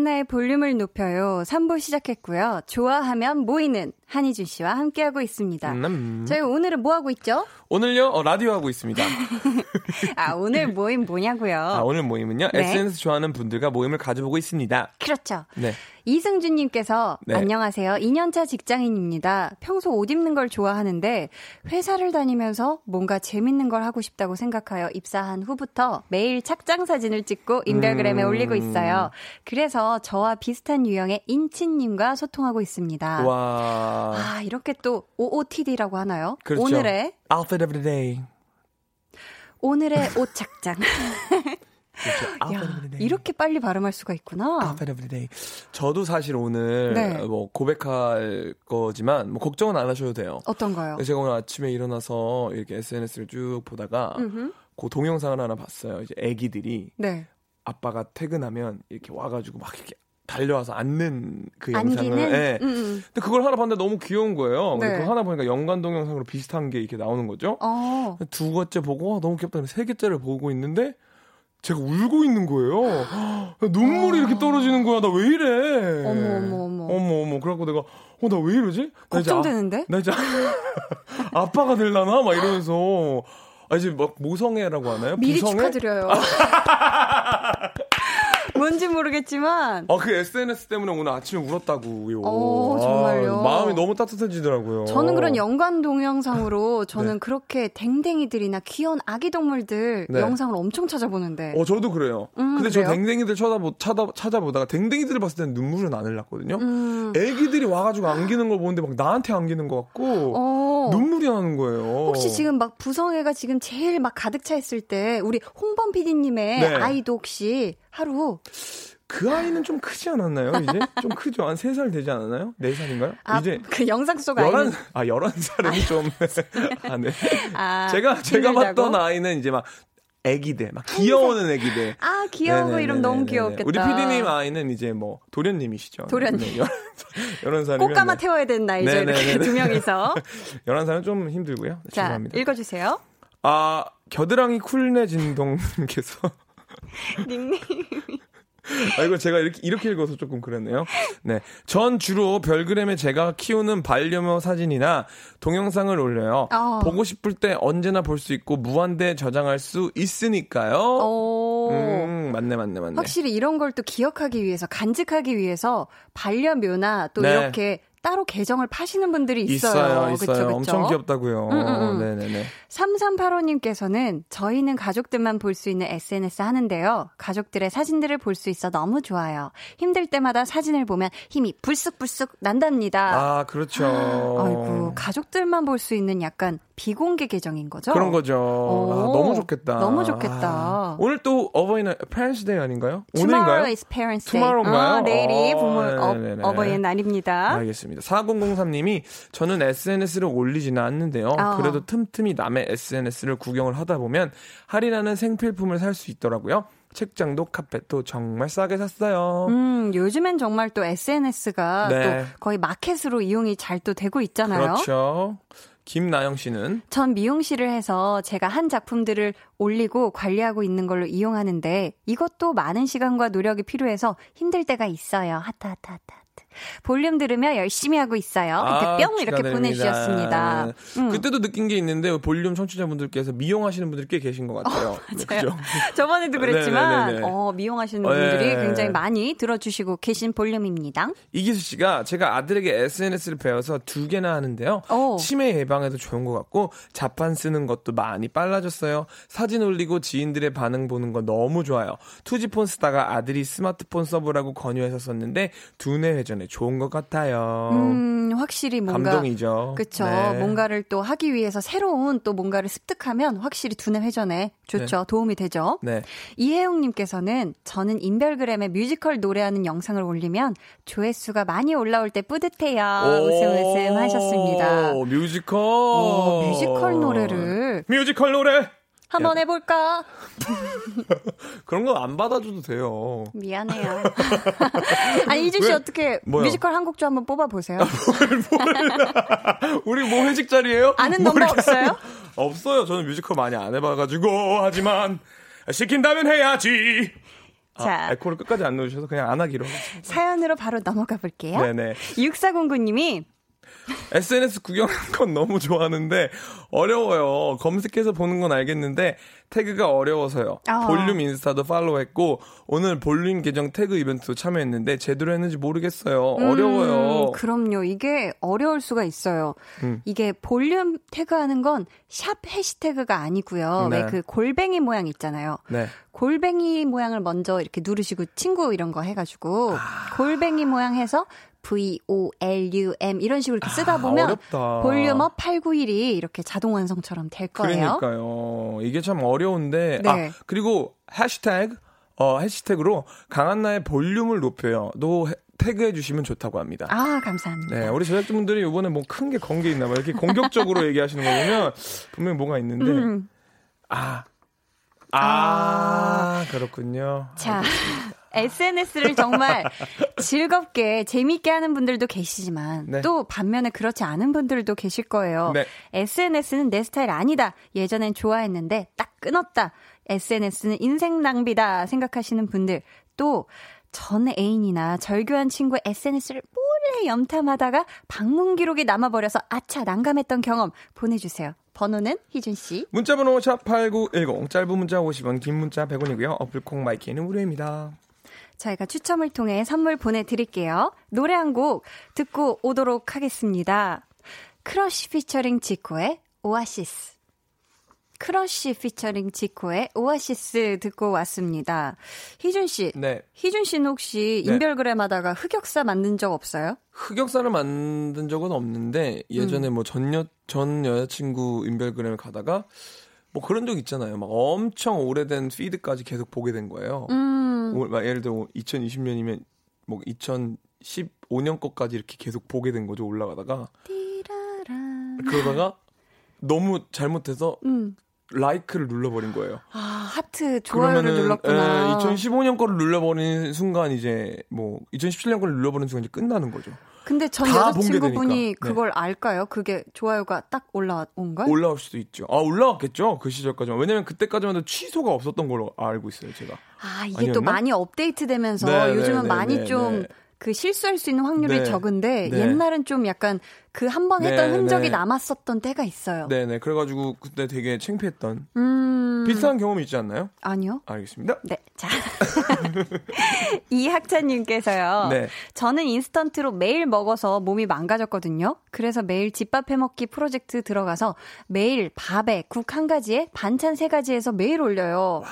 한나의 볼륨을 높여요. 3부 시작했고요. 좋아하면 모이는 한희준 씨와 함께하고 있습니다. 음. 저희 오늘은 뭐 하고 있죠? 오늘요 어, 라디오 하고 있습니다. 아, 오늘 모임 뭐냐고요? 아, 오늘 모임은요 네. SNS 좋아하는 분들과 모임을 가져보고 있습니다. 그렇죠. 네. 이승준님께서 네. 안녕하세요. 2년차 직장인입니다. 평소 옷 입는 걸 좋아하는데 회사를 다니면서 뭔가 재밌는 걸 하고 싶다고 생각하여 입사한 후부터 매일 착장 사진을 찍고 인별그램에 음. 올리고 있어요. 그래서 저와 비슷한 유형의 인치님과 소통하고 있습니다. 와. 아 이렇게 또 OOTD라고 하나요? 그렇죠. 오늘의 Outfit of the day. 오늘의 옷 착장. 그렇죠. 야, the day. 이렇게 빨리 발음할 수가 있구나. Day. 저도 사실 오늘 네. 뭐 고백할 거지만 뭐 걱정은 안 하셔도 돼요. 어떤 거요? 제가 오늘 아침에 일어나서 이렇게 SNS를 쭉 보다가 음흠. 그 동영상을 하나 봤어요. 이제 아기들이 네. 아빠가 퇴근하면 이렇게 와가지고 막 이렇게 달려와서 앉는 그. 영상을. 음, 음. 근데 그걸 하나 봤는데 너무 귀여운 거예요. 네. 그거 하나 보니까 연관 동영상으로 비슷한 게 이렇게 나오는 거죠. 어. 두 번째 보고 아, 너무 귀엽다. 세 개째를 보고 있는데 제가 울고 있는 거예요. 눈물이 이렇게 떨어지는 거야. 나 왜 이래? 어. 어머, 어머, 어머. 어머 어머. 그래갖고 내가 어 나 왜 이러지? 나 아- 걱정되는데? 나 이제 아빠가 될라나 막 이러면서 아 이제 막 모성애라고 하나요? 미리 부성애? 축하드려요. 뭔지 모르겠지만 아, 그 SNS 때문에 오늘 아침에 울었다고요. 오, 정말요? 아, 마음이 너무 따뜻해지더라고요. 저는 그런 연관 동영상으로 저는 그렇게 댕댕이들이나 귀여운 아기 동물들 네. 영상을 엄청 찾아보는데 어, 저도 그래요. 음, 근데 그래요? 저 댕댕이들 쳐다보, 찾아, 찾아보다가 댕댕이들을 봤을 때는 눈물은 안 흘렀거든요. 음, 애기들이 와가지고 안기는 걸 보는데 막 나한테 안기는 것 같고 어, 눈물이 나는 거예요. 혹시 지금 막 부성애가 지금 제일 막 가득 차 있을 때 우리 홍범 PD님의 네. 아이도 혹시 하루 그 아이는 좀 크지 않았나요, 이제? 좀 크죠? 한 3살 되지 않았나요? 4살인가요? 아, 이제 그 영상 속 11, 아이는 아, 11살은 좀. 아, 네. 아, 제가, 제가? 봤던 아이는 이제 막 애기들, 막 귀여우는 애기들. 아 귀여운 거 네네네네네. 이름 너무 귀엽겠다. 우리 PD님 아이는 이제 뭐 도련님이시죠. 도련님. 네, 11살이면. 꽃가마 태워야 되는 나이죠. 이렇게 네네네네. 두 명이서. 11살은 좀 힘들고요. 자, 죄송합니다. 읽어주세요. 아, 겨드랑이 쿨내 진동님께서. 닉네임. 아, 이거 제가 이렇게, 이렇게 읽어서 조금 그랬네요. 네. 전 주로 별그램에 제가 키우는 반려묘 사진이나 동영상을 올려요. 어. 보고 싶을 때 언제나 볼 수 있고 무한대 저장할 수 있으니까요. 오. 음, 맞네, 맞네, 맞네. 확실히 이런 걸 또 기억하기 위해서, 간직하기 위해서 반려묘나 또 네. 이렇게 따로 계정을 파시는 분들이 있어요. 있어요, 그쵸, 있어요. 그쵸? 엄청 귀엽다고요. 음, 음, 음. 네네네. 3385님께서는 저희는 가족들만 볼 수 있는 SNS 하는데요. 가족들의 사진들을 볼 수 있어 너무 좋아요. 힘들 때마다 사진을 보면 힘이 불쑥불쑥 난답니다. 아, 그렇죠. 아이고, 가족들만 볼 수 있는 약간 비공개 계정인 거죠? 그런 거죠. 오, 아, 너무 좋겠다. 너무 좋겠다. 아, 오늘 또 어버이날, Parents Day 아닌가요? Tomorrow 오늘인가요? is Parents Day. Tomorrow인가요? 어, 내일이 어, 부모 네네네. 어, 어버이의 날입니다. 알겠습니다. 4003님이 저는 SNS를 올리지는 않는데요. 어. 그래도 틈틈이 남의 SNS를 구경을 하다 보면 할인하는 생필품을 살 수 있더라고요. 책장도 카펫도 정말 싸게 샀어요. 음, 요즘엔 정말 또 SNS가 네. 또 거의 마켓으로 이용이 잘 또 되고 있잖아요. 그렇죠. 김나영 씨는 전 미용실을 해서 제가 한 작품들을 올리고 관리하고 있는 걸로 이용하는데 이것도 많은 시간과 노력이 필요해서 힘들 때가 있어요. 하트 하트 하트 하트. 볼륨 들으며 열심히 하고 있어요. 아, 뿅 이렇게. 보내주셨습니다. 네. 음. 그때도 느낀 게 있는데 볼륨 청취자분들께서 미용하시는 분들이 꽤 계신 것 같아요. 네, 그죠? 저번에도 그랬지만 네네네네. 어, 미용하시는 어, 분들이 네. 굉장히 많이 들어주시고 계신 볼륨입니다. 이기수 씨가 제가 아들에게 SNS를 배워서 두 개나 하는데요. 오. 치매 예방에도 좋은 것 같고 자판 쓰는 것도 많이 빨라졌어요. 사진 올리고 지인들의 반응 보는 거 너무 좋아요. 2G폰 쓰다가 아들이 스마트폰 써보라고 권유해서 썼는데 두뇌 회전에 좋은 것 같아요. 음, 확실히 뭔가 감동이죠. 그쵸. 네. 뭔가를 또 하기 위해서 새로운 또 뭔가를 습득하면 확실히 두뇌 회전에 좋죠. 도움이 되죠. 네. 이혜용님께서는 저는 인별그램에 뮤지컬 노래하는 영상을 올리면 조회수가 많이 올라올 때 뿌듯해요. 웃음 웃음 하셨습니다. 오, 뮤지컬. 오, 뮤지컬 노래를 뮤지컬 노래. 한번 해볼까? 그런 거안 받아줘도 돼요. 미안해요. 아니 이준 씨 왜? 어떻게? 뮤지컬 한 곡 좀 한번 뽑아보세요. 우리 뭐 회식 자리예요? 아는 뭐 넘버 없어요? 없어요. 저는 뮤지컬 많이 안 해봐가지고 하지만 시킨다면 해야지. 자. 아, 에코를 끝까지 안 넣으셔서 그냥 안 하기로. 사연으로 바로 넘어가 볼게요. 네네. 6409님이 SNS 구경하는 건 너무 좋아하는데 어려워요. 검색해서 보는 건 알겠는데 태그가 어려워서요. 아. 볼륨 인스타도 팔로우했고 오늘 볼륨 계정 태그 이벤트도 참여했는데 제대로 했는지 모르겠어요. 어려워요. 음, 그럼요. 이게 어려울 수가 있어요. 음. 이게 볼륨 태그하는 건 샵 해시태그가 아니고요. 네. 왜그 골뱅이 모양 있잖아요. 네. 골뱅이 모양을 먼저 이렇게 누르시고 친구 이런 거 해가지고 아. 골뱅이 모양 해서 V O L U M 이런 식으로 이렇게 쓰다 아, 보면 어렵다. 볼륨업 891이 이렇게 자동 완성처럼 될 거예요. 그러니까요. 이게 참 어려운데. 네. 아, 그리고 해시태그, 어, 해시태그로 강한나의 볼륨을 높여요. 도 해- 태그해 주시면 좋다고 합니다. 아 감사합니다. 네, 우리 제작진분들이 이번에 뭐 큰 게 건게 있나 봐요. 이렇게 공격적으로 얘기하시는 거 보면 분명히 뭐가 있는데. 음. 아. 아, 그렇군요. 자, SNS를 정말 즐겁게 재미있게 하는 분들도 계시지만 네. 또 반면에 그렇지 않은 분들도 계실 거예요. 네. SNS는 내 스타일 아니다. 예전엔 좋아했는데 딱 끊었다. SNS는 인생 낭비다 생각하시는 분들 또 전 애인이나 절교한 친구의 SNS를 몰래 염탐하다가 방문 기록이 남아버려서 아차 난감했던 경험 보내주세요. 번호는 희준 씨. 문자 번호 샵8910 짧은 문자 50원 긴 문자 100원이고요. 어플 콩 my K는 무료입니다. 저희가 추첨을 통해 선물 보내드릴게요. 노래 한 곡 듣고 오도록 하겠습니다. 크러쉬 피처링 지코의 오아시스. 크러쉬 피처링 지코의 오아시스 듣고 왔습니다. 희준 씨. 네. 희준 씨는 혹시 네. 인별그램 하다가 흑역사 만든 적 없어요? 흑역사를 만든 적은 없는데 예전에 뭐 전여 전 여자친구 인별그램을 가다가 뭐 그런 적 있잖아요. 막 엄청 오래된 피드까지 계속 보게 된 거예요. 음. 오- 막 예를 들어 2020년이면 뭐 2015년 것까지 이렇게 계속 보게 된 거죠. 올라가다가 띠라라. 그러다가 너무 잘못해서 음. 라이크를 눌러버린 거예요. 아, 하트 좋아요를 그러면은 눌렀구나. 예, 2015년 거를 눌러버린 순간 이제 뭐 2017년 거를 눌러버린 순간 이제 끝나는 거죠. 근데 전 여자친구분이. 네. 그걸 알까요? 그게 좋아요가 딱 올라온 걸? 올라올 수도 있죠. 아 올라왔겠죠. 그 시절까지만. 왜냐면 그때까지만 해도 취소가 없었던 걸로 알고 있어요. 제가. 아, 이게 또 아니었나? 많이 업데이트되면서 네, 요즘은 네, 많이 네, 좀 네. 그 실수할 수 있는 확률이 네. 적은데 네. 옛날은 좀 약간 그 한 번 했던 네, 흔적이 네. 남았었던 때가 있어요. 네네. 그래가지고 그때 되게 창피했던 음. 비슷한 경험이 있지 않나요? 아니요. 알겠습니다. 네. 자. 이학찬님께서요. 네. 저는 인스턴트로 매일 먹어서 몸이 망가졌거든요. 그래서 매일 집밥 해먹기 프로젝트 들어가서 매일 밥에 국 한 가지에 반찬 세 가지에서 매일 올려요.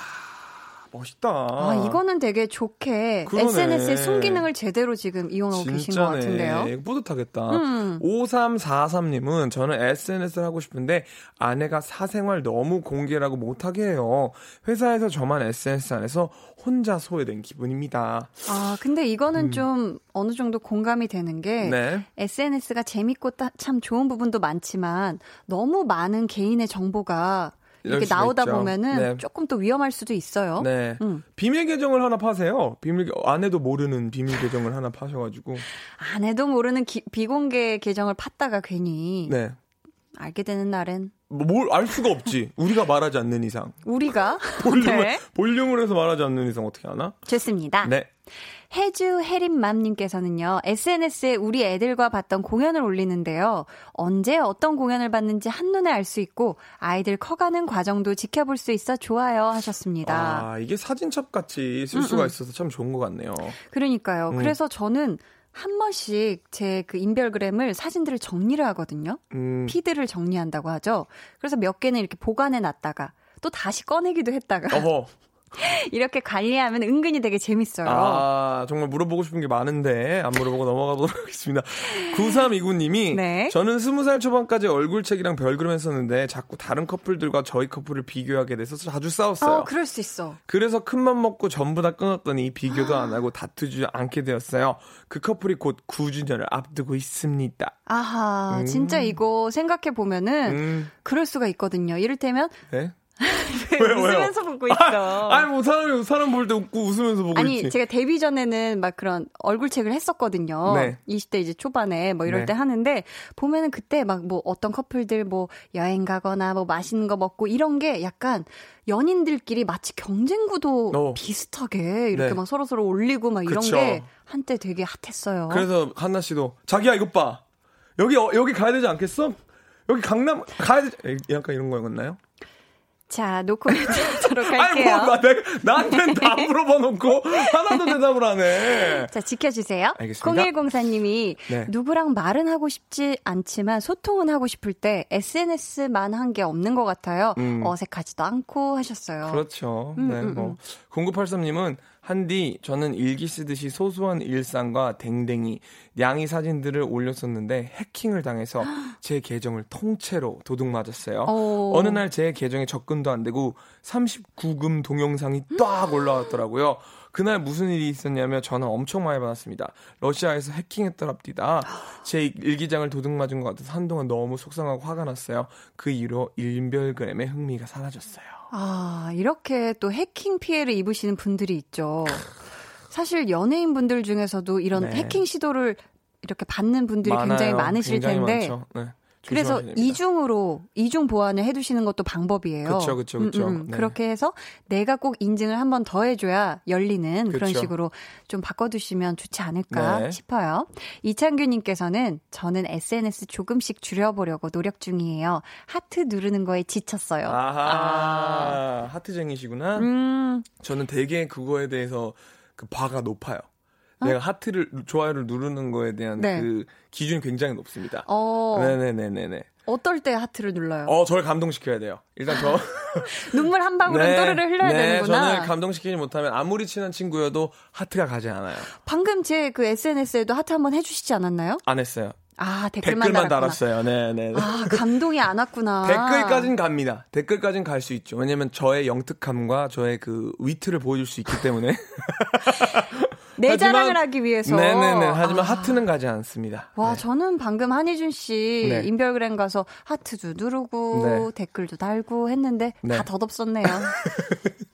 멋있다. 아, 이거는 되게 좋게 그러네. SNS의 순기능을 제대로 지금 이용하고 계신 것 같은데요. 뿌듯하겠다. 음. 5343님은 저는 SNS를 하고 싶은데 아내가 사생활 너무 공개라고 못하게 해요. 회사에서 저만 SNS 안에서 혼자 소외된 기분입니다. 아, 근데 이거는 좀 어느 정도 공감이 되는 게 음. 네. SNS가 재밌고 따- 참 좋은 부분도 많지만 너무 많은 개인의 정보가 이렇게 나오다 있죠. 보면은 네. 조금 또 위험할 수도 있어요. 네. 음. 비밀 계정을 하나 파세요. 비밀 계- 아내도 모르는 비밀 계정을 하나 파셔가지고. 아내도 모르는 기- 비공개 계정을 팠다가 괜히 네. 알게 되는 날엔 뭘알 수가 없지. 우리가 말하지 않는 이상. 우리가 볼륨을, 네. 볼륨을 해서 말하지 않는 이상 어떻게 하나? 좋습니다. 네. 해주 해림맘님께서는요, SNS에 우리 애들과 봤던 공연을 올리는데요. 언제 어떤 공연을 봤는지 한눈에 알 수 있고, 아이들 커가는 과정도 지켜볼 수 있어 좋아요 하셨습니다. 아, 이게 사진첩 같이 쓸 수가 있어서 참 좋은 것 같네요. 그러니까요. 음. 그래서 저는 한 번씩 제 그 인별그램을 사진들을 정리를 하거든요. 음, 피드를 정리한다고 하죠. 그래서 몇 개는 이렇게 보관해 놨다가 또 다시 꺼내기도 했다가. 이렇게 관리하면 은근히 되게 재밌어요. 아, 정말 물어보고 싶은 게 많은데, 안 물어보고 넘어가 보도록 하겠습니다. 9329님이, 네. 저는 20살 초반까지 얼굴책이랑 별그림 했었는데, 자꾸 다른 커플들과 저희 커플을 비교하게 돼서 자주 싸웠어요. 어, 그럴 수 있어. 그래서 큰맘 먹고 전부 다 끊었더니 비교도 안 하고 다투지 않게 되었어요. 그 커플이 곧 9주년을 앞두고 있습니다. 아하, 진짜 이거 생각해 보면은 음, 그럴 수가 있거든요. 이를테면 네? 왜 왜요, 왜요? 웃으면서 보고 있어. 아니, 뭐, 사람이, 사람 볼 때 웃고 웃으면서 보고 아니, 있지. 제가 데뷔 전에는 막 그런 얼굴 책을 했었거든요. 네. 20대 이제 초반에 뭐 이럴 네. 때 하는데 보면은 그때 막 뭐 어떤 커플들 뭐 여행 가거나 뭐 맛있는 거 먹고 이런 게 약간 연인들끼리 마치 경쟁 구도 어. 비슷하게 이렇게 네. 막 서로 서로 올리고 막 이런 그쵸. 게 한때 되게 핫했어요. 그래서 한나 씨도 자기야 이것 봐 여기 어, 여기 가야 되지 않겠어? 여기 강남 가야 되지 약간 이런 거였나요? 자, 놓고 하도록 아니 할게요. 뭐 나, 내가 나한테는 다 물어봐 놓고 하나도 대답을 안 해. 자, 지켜주세요. 알겠습니다. 0104님이 네. 누구랑 말은 하고 싶지 않지만 소통은 하고 싶을 때 SNS만 한 게 없는 것 같아요. 음. 어색하지도 않고 하셨어요. 그렇죠. 음, 네, 음, 뭐 0983님은 한디 저는 일기 쓰듯이 소소한 일상과 댕댕이 냥이 사진들을 올렸었는데 해킹을 당해서 제 계정을 통째로 도둑 맞았어요. 오. 어느 날 제 계정에 접근도 안 되고 39금 동영상이 딱 올라왔더라고요. 그날 무슨 일이 있었냐면 전화 엄청 많이 받았습니다. 러시아에서 해킹했더랍디다. 제 일기장을 도둑 맞은 것 같아서 한동안 너무 속상하고 화가 났어요. 그 이후로 인별그램의 흥미가 사라졌어요. 아, 이렇게 또 해킹 피해를 입으시는 분들이 있죠. 사실 연예인 분들 중에서도 이런 네. 해킹 시도를 이렇게 받는 분들이 굉장히 많아요. 많으실 굉장히 텐데. 네. 그래서. 이중으로 이중 보완을 해두시는 것도 방법이에요. 그쵸, 그쵸, 그쵸. 네. 그렇게 해서 내가 꼭 인증을 한 번 더 해줘야 열리는 그런 그쵸. 식으로 좀 바꿔두시면 좋지 않을까 네. 싶어요. 이창규님께서는 저는 SNS 조금씩 줄여보려고 노력 중이에요. 하트 누르는 거에 지쳤어요. 아하, 하트쟁이시구나. 음, 저는 되게 그거에 대해서 그 바가 높아요. 어? 내가 하트를 좋아요를 누르는 거에 대한 네. 그 기준이 굉장히 높습니다. 어, 네네네네네. 어떨 때 하트를 눌러요? 어, 저를 감동시켜야 돼요. 일단 저 눈물 한 방울은 또르르 흘러야 네, 되는구나. 저는 감동시키지 못하면 아무리 친한 친구여도 하트가 가지 않아요. 방금 제 그 SNS에도 하트 한번 해주시지 않았나요? 안 했어요. 아, 댓글만, 댓글만. 달았어요. 네 네. 아, 감동이 안 왔구나. 댓글까진 갑니다. 댓글까진 갈 수 있죠. 왜냐면 저의 영특함과 저의 그 위트를 보여줄 수 있기 때문에. 내 하지만- 자랑을 하기 위해서. 네네네. 하지만 아. 하트는 가지 않습니다. 와, 네. 저는 방금 한희준 씨 네. 인별그램 가서 하트도 누르고 네. 댓글도 달고 했는데 네. 다 덧없었네요.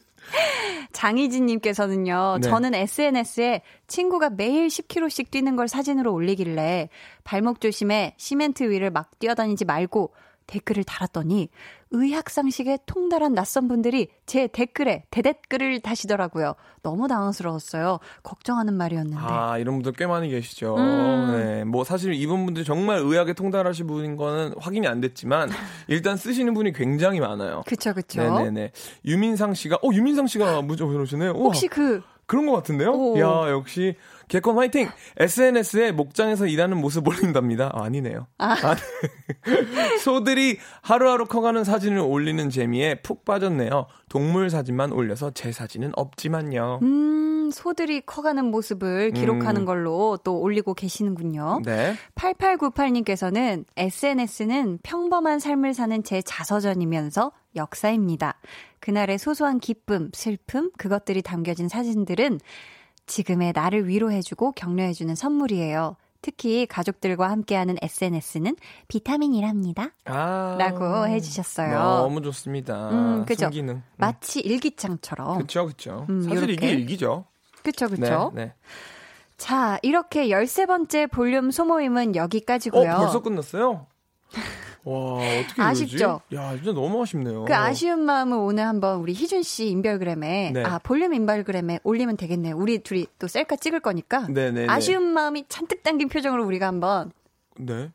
장희진님께서는요, 네. 저는 SNS에 친구가 매일 10km씩 뛰는 걸 사진으로 올리길래 발목 조심해 시멘트 위를 막 뛰어다니지 말고 댓글을 달았더니 의학상식에 통달한 낯선 분들이 제 댓글에 대댓글을 다시더라고요. 너무 당황스러웠어요. 걱정하는 말이었는데. 아, 이런 분들 꽤 많이 계시죠. 음. 네. 뭐 사실 이분 분들이 정말 의학에 통달하신 분인 거는 확인이 안 됐지만 일단 쓰시는 분이 굉장히 많아요. 그쵸, 그쵸. 네네네. 유민상 씨가, 어, 유민상 씨가 문자 보내주시네요. 우와, 혹시 그 그런 것 같은데요? 오. 야, 역시 개콘 화이팅! SNS에 목장에서 일하는 모습 올린답니다. 아, 아니네요. 아. 소들이 하루하루 커가는 사진을 올리는 재미에 푹 빠졌네요. 동물 사진만 올려서 제 사진은 없지만요. 음, 소들이 커가는 모습을 기록하는 음. 걸로 또 올리고 계시는군요. 네. 8898님께서는 SNS는 평범한 삶을 사는 제 자서전이면서 역사입니다. 그날의 소소한 기쁨, 슬픔, 그것들이 담겨진 사진들은 지금의 나를 위로해주고 격려해주는 선물이에요. 특히 가족들과 함께하는 SNS는 비타민이랍니다. 아. 라고 해주셨어요. 너무 좋습니다. 음, 그죠. 숨기능. 음. 마치 일기장처럼. 그쵸, 그쵸. 음, 사실 이게 요렇게. 일기죠. 그쵸, 그쵸. 네, 네. 자, 이렇게 13번째 볼륨 소모임은 어, 여기까지고요. 벌써 끝났어요? 와, 어떻게 아쉽죠? 이러지? 야, 진짜 너무 아쉽네요. 그 아쉬운 마음을 오늘 한번 우리 희준 씨 인별그램에 네. 아 볼륨 인별그램에 올리면 되겠네요. 우리 둘이 또 셀카 찍을 거니까 네네네. 아쉬운 마음이 잔뜩 담긴 표정으로 우리가 한번 네.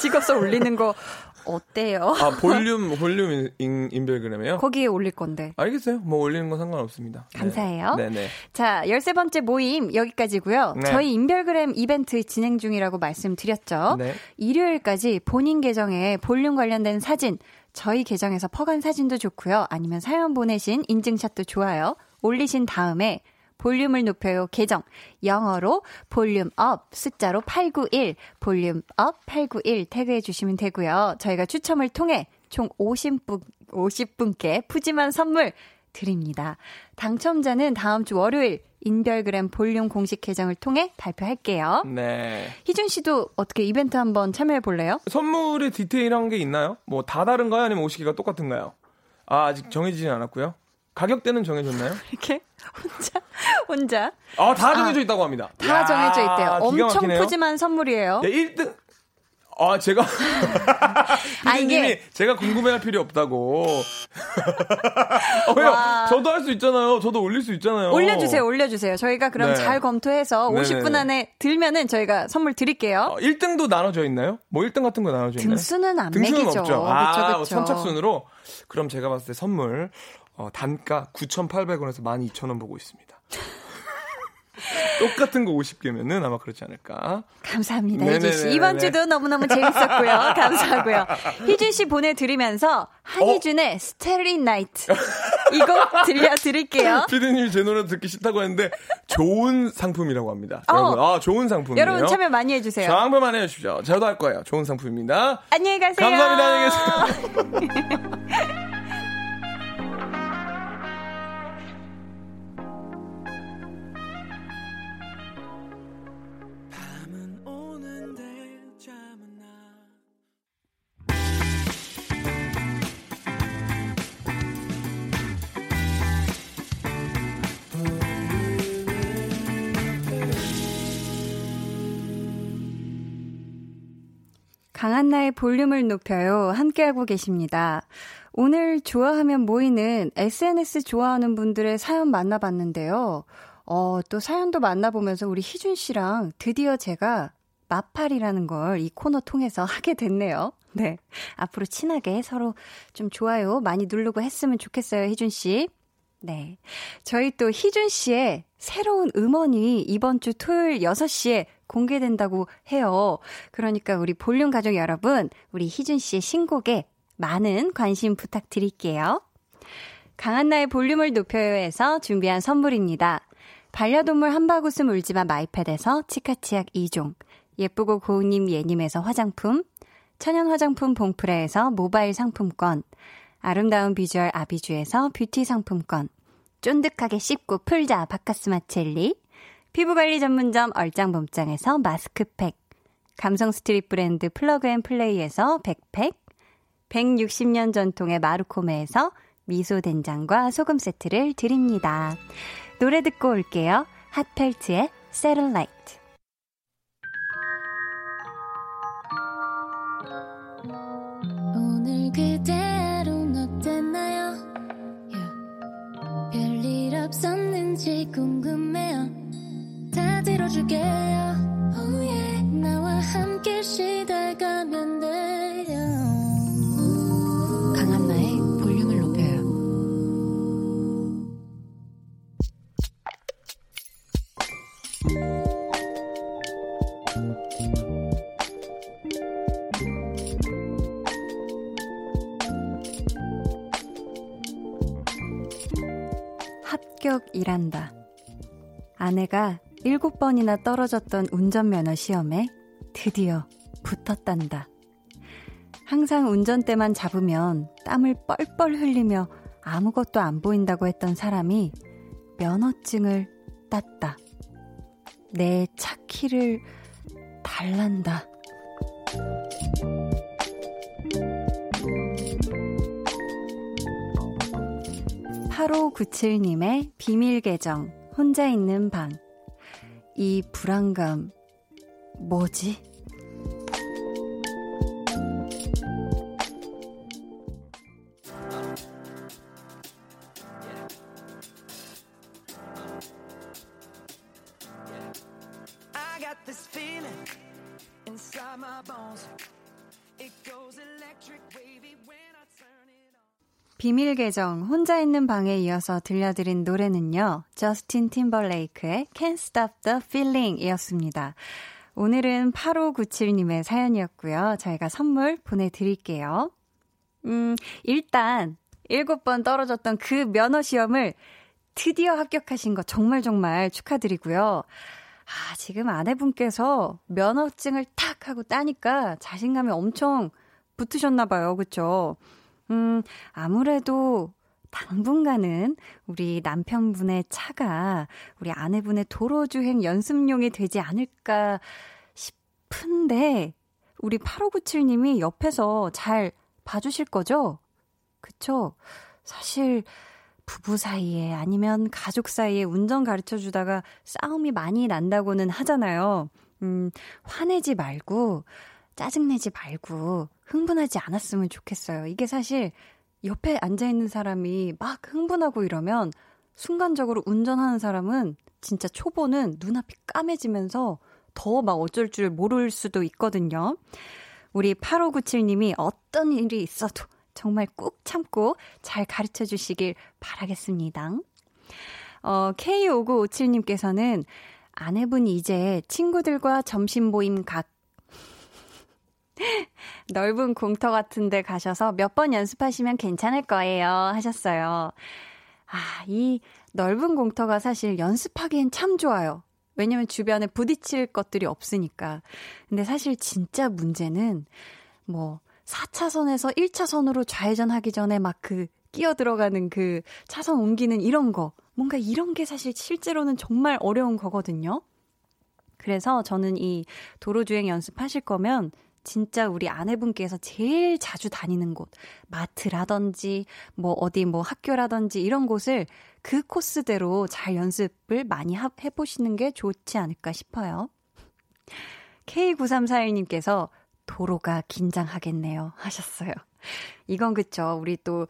찍어서 올리는 거 어때요? 아, 볼륨, 볼륨 인, 인별그램이요? 거기에 올릴 건데. 알겠어요. 뭐 올리는 건 상관없습니다. 네. 감사해요. 네네. 자, 13번째 모임 여기까지고요. 네. 저희 인별그램 이벤트 진행 중이라고 말씀드렸죠. 네. 일요일까지 본인 계정에 볼륨 관련된 사진 저희 계정에서 퍼간 사진도 좋고요. 아니면 사연 보내신 인증샷도 좋아요. 올리신 다음에 볼륨을 높여요 계정 영어로 Volume Up 숫자로 891 Volume Up 891 태그해 주시면 되고요. 저희가 추첨을 통해 총 50분 50분께 푸짐한 선물 드립니다. 당첨자는 다음 주 월요일 인별그램 볼륨 공식 계정을 통해 발표할게요. 네. 희준 씨도 어떻게 이벤트 한번 참여해 볼래요? 선물에 디테일한 게 있나요? 뭐 다 다른가요? 아니면 오시기가 똑같은가요? 아, 아직 정해지진 않았고요. 가격대는 정해졌나요? 이렇게 혼자 혼자 아, 다 정해져 있다고 합니다. 다 야, 정해져 있대요. 엄청. 푸짐한 선물이에요. 네, 1등. 아, 제가. 아, 이게- 제가 궁금해할 필요 없다고. 어, 왜요? 와. 저도 할 수 있잖아요. 저도 올릴 수 있잖아요. 올려주세요, 올려주세요. 저희가 그럼 네. 잘 검토해서 네네네. 50분 안에 들면은 저희가 선물 드릴게요. 어, 1등도 나눠져 있나요? 뭐 1등 같은 거 나눠져 있나요? 등수는 안 등수는 매기죠. 없죠. 아, 그쵸, 그쵸. 선착순으로. 그럼 제가 봤을 때 선물 어, 단가 9,800원에서 12,000원 보고 있습니다. 똑같은 거 50개면은 아마 그렇지 않을까. 감사합니다, 네네네네. 희준 씨. 이번 주도 너무너무 재밌었고요. 감사하고요. 희준 씨 보내드리면서 한희준의 스테리 나이트 이곡 들려드릴게요. 피디님이 제 노래 듣기 싫다고 했는데 좋은 상품이라고 합니다. 어. 여러분, 아, 좋은 상품이에요. 여러분 참여 많이 해주세요. 상품 많이 해주십시오. 저도 할 거예요. 좋은 상품입니다. 안녕히 가세요. 감사합니다. 안녕히 계세요. 한나의 볼륨을 높여요. 함께하고 계십니다. 오늘 좋아하면 모이는 SNS 좋아하는 분들의 사연 만나봤는데요. 어, 또 사연도 만나보면서 우리 희준 씨랑 드디어 제가 마팔이라는 걸 이 코너 통해서 하게 됐네요. 네. 앞으로 친하게 서로 좀 좋아요 많이 누르고 했으면 좋겠어요, 희준 씨. 네. 저희 또 희준 씨의 새로운 음원이 이번 주 토요일 6시에 공개된다고 해요. 그러니까 우리 볼륨 가족 여러분, 우리 희준 씨의 신곡에 많은 관심 부탁드릴게요. 강한나의 볼륨을 높여요에서 준비한 선물입니다. 반려동물 한바구음 울지마 마이패드에서 치카치약 2종, 예쁘고 고운님 예님에서 화장품, 천연 화장품 봉프레에서 모바일 상품권, 아름다운 비주얼 아비주에서 뷰티 상품권, 쫀득하게 씹고 풀자 바카스마 첼리, 피부관리 전문점 얼짱범짱에서 마스크팩, 감성 스트릿 브랜드 플러그앤플레이에서 백팩, 160년 전통의 마루코메에서 미소 된장과 소금 세트를 드립니다. 노래 듣고 올게요. 핫펠트의 Satellite. 아내가 일곱 번이나 떨어졌던 운전면허 시험에 드디어 붙었단다. 항상 운전대만 잡으면 땀을 뻘뻘 흘리며 아무것도 안 보인다고 했던 사람이 면허증을 땄다. 내 차 키를 달란다. 8597님의 비밀 계정, 혼자 있는 방. 이 불안감, 뭐지? 비밀 계정 혼자 있는 방에 이어서 들려드린 노래는요. 저스틴 팀벌레이크의 Can't Stop the Feeling 이었습니다. 오늘은 8597님의 사연이었고요. 저희가 선물 보내드릴게요. 음, 일단 7번 떨어졌던 그 면허 시험을 드디어 합격하신 거 정말 정말 축하드리고요. 아, 지금 아내분께서 면허증을 탁 하고 따니까 자신감이 엄청 붙으셨나 봐요. 그쵸? 음, 아무래도 당분간은 우리 남편분의 차가 우리 아내분의 도로주행 연습용이 되지 않을까 싶은데, 우리 8597님이 옆에서 잘 봐주실 거죠? 그쵸? 사실, 부부 사이에 아니면 가족 사이에 운전 가르쳐 주다가 싸움이 많이 난다고는 하잖아요. 음, 화내지 말고, 짜증내지 말고, 흥분하지 않았으면 좋겠어요. 이게 사실 옆에 앉아있는 사람이 막 흥분하고 이러면 순간적으로 운전하는 사람은 진짜 초보는 눈앞이 까매지면서 더 막 어쩔 줄 모를 수도 있거든요. 우리 8597님이 어떤 일이 있어도 정말 꾹 참고 잘 가르쳐 주시길 바라겠습니다. 어, K5957님께서는 아내분이 이제 친구들과 점심 모임 각 넓은 공터 같은 데 가셔서 몇 번 연습하시면 괜찮을 거예요. 하셨어요. 아, 이 넓은 공터가 사실 연습하기엔 참 좋아요. 왜냐면 주변에 부딪힐 것들이 없으니까. 근데 사실 진짜 문제는 뭐 4차선에서 1차선으로 좌회전하기 전에 막 그 끼어 들어가는 그 차선 옮기는 이런 거. 뭔가 이런 게 사실 실제로는 정말 어려운 거거든요. 그래서 저는 이 도로주행 연습하실 거면 진짜 우리 아내분께서 제일 자주 다니는 곳, 마트라든지, 뭐 어디 뭐 학교라든지 이런 곳을 그 코스대로 잘 연습을 많이 하, 해보시는 게 좋지 않을까 싶어요. K9341님께서 도로가 긴장하겠네요. 하셨어요. 이건 그쵸. 우리 또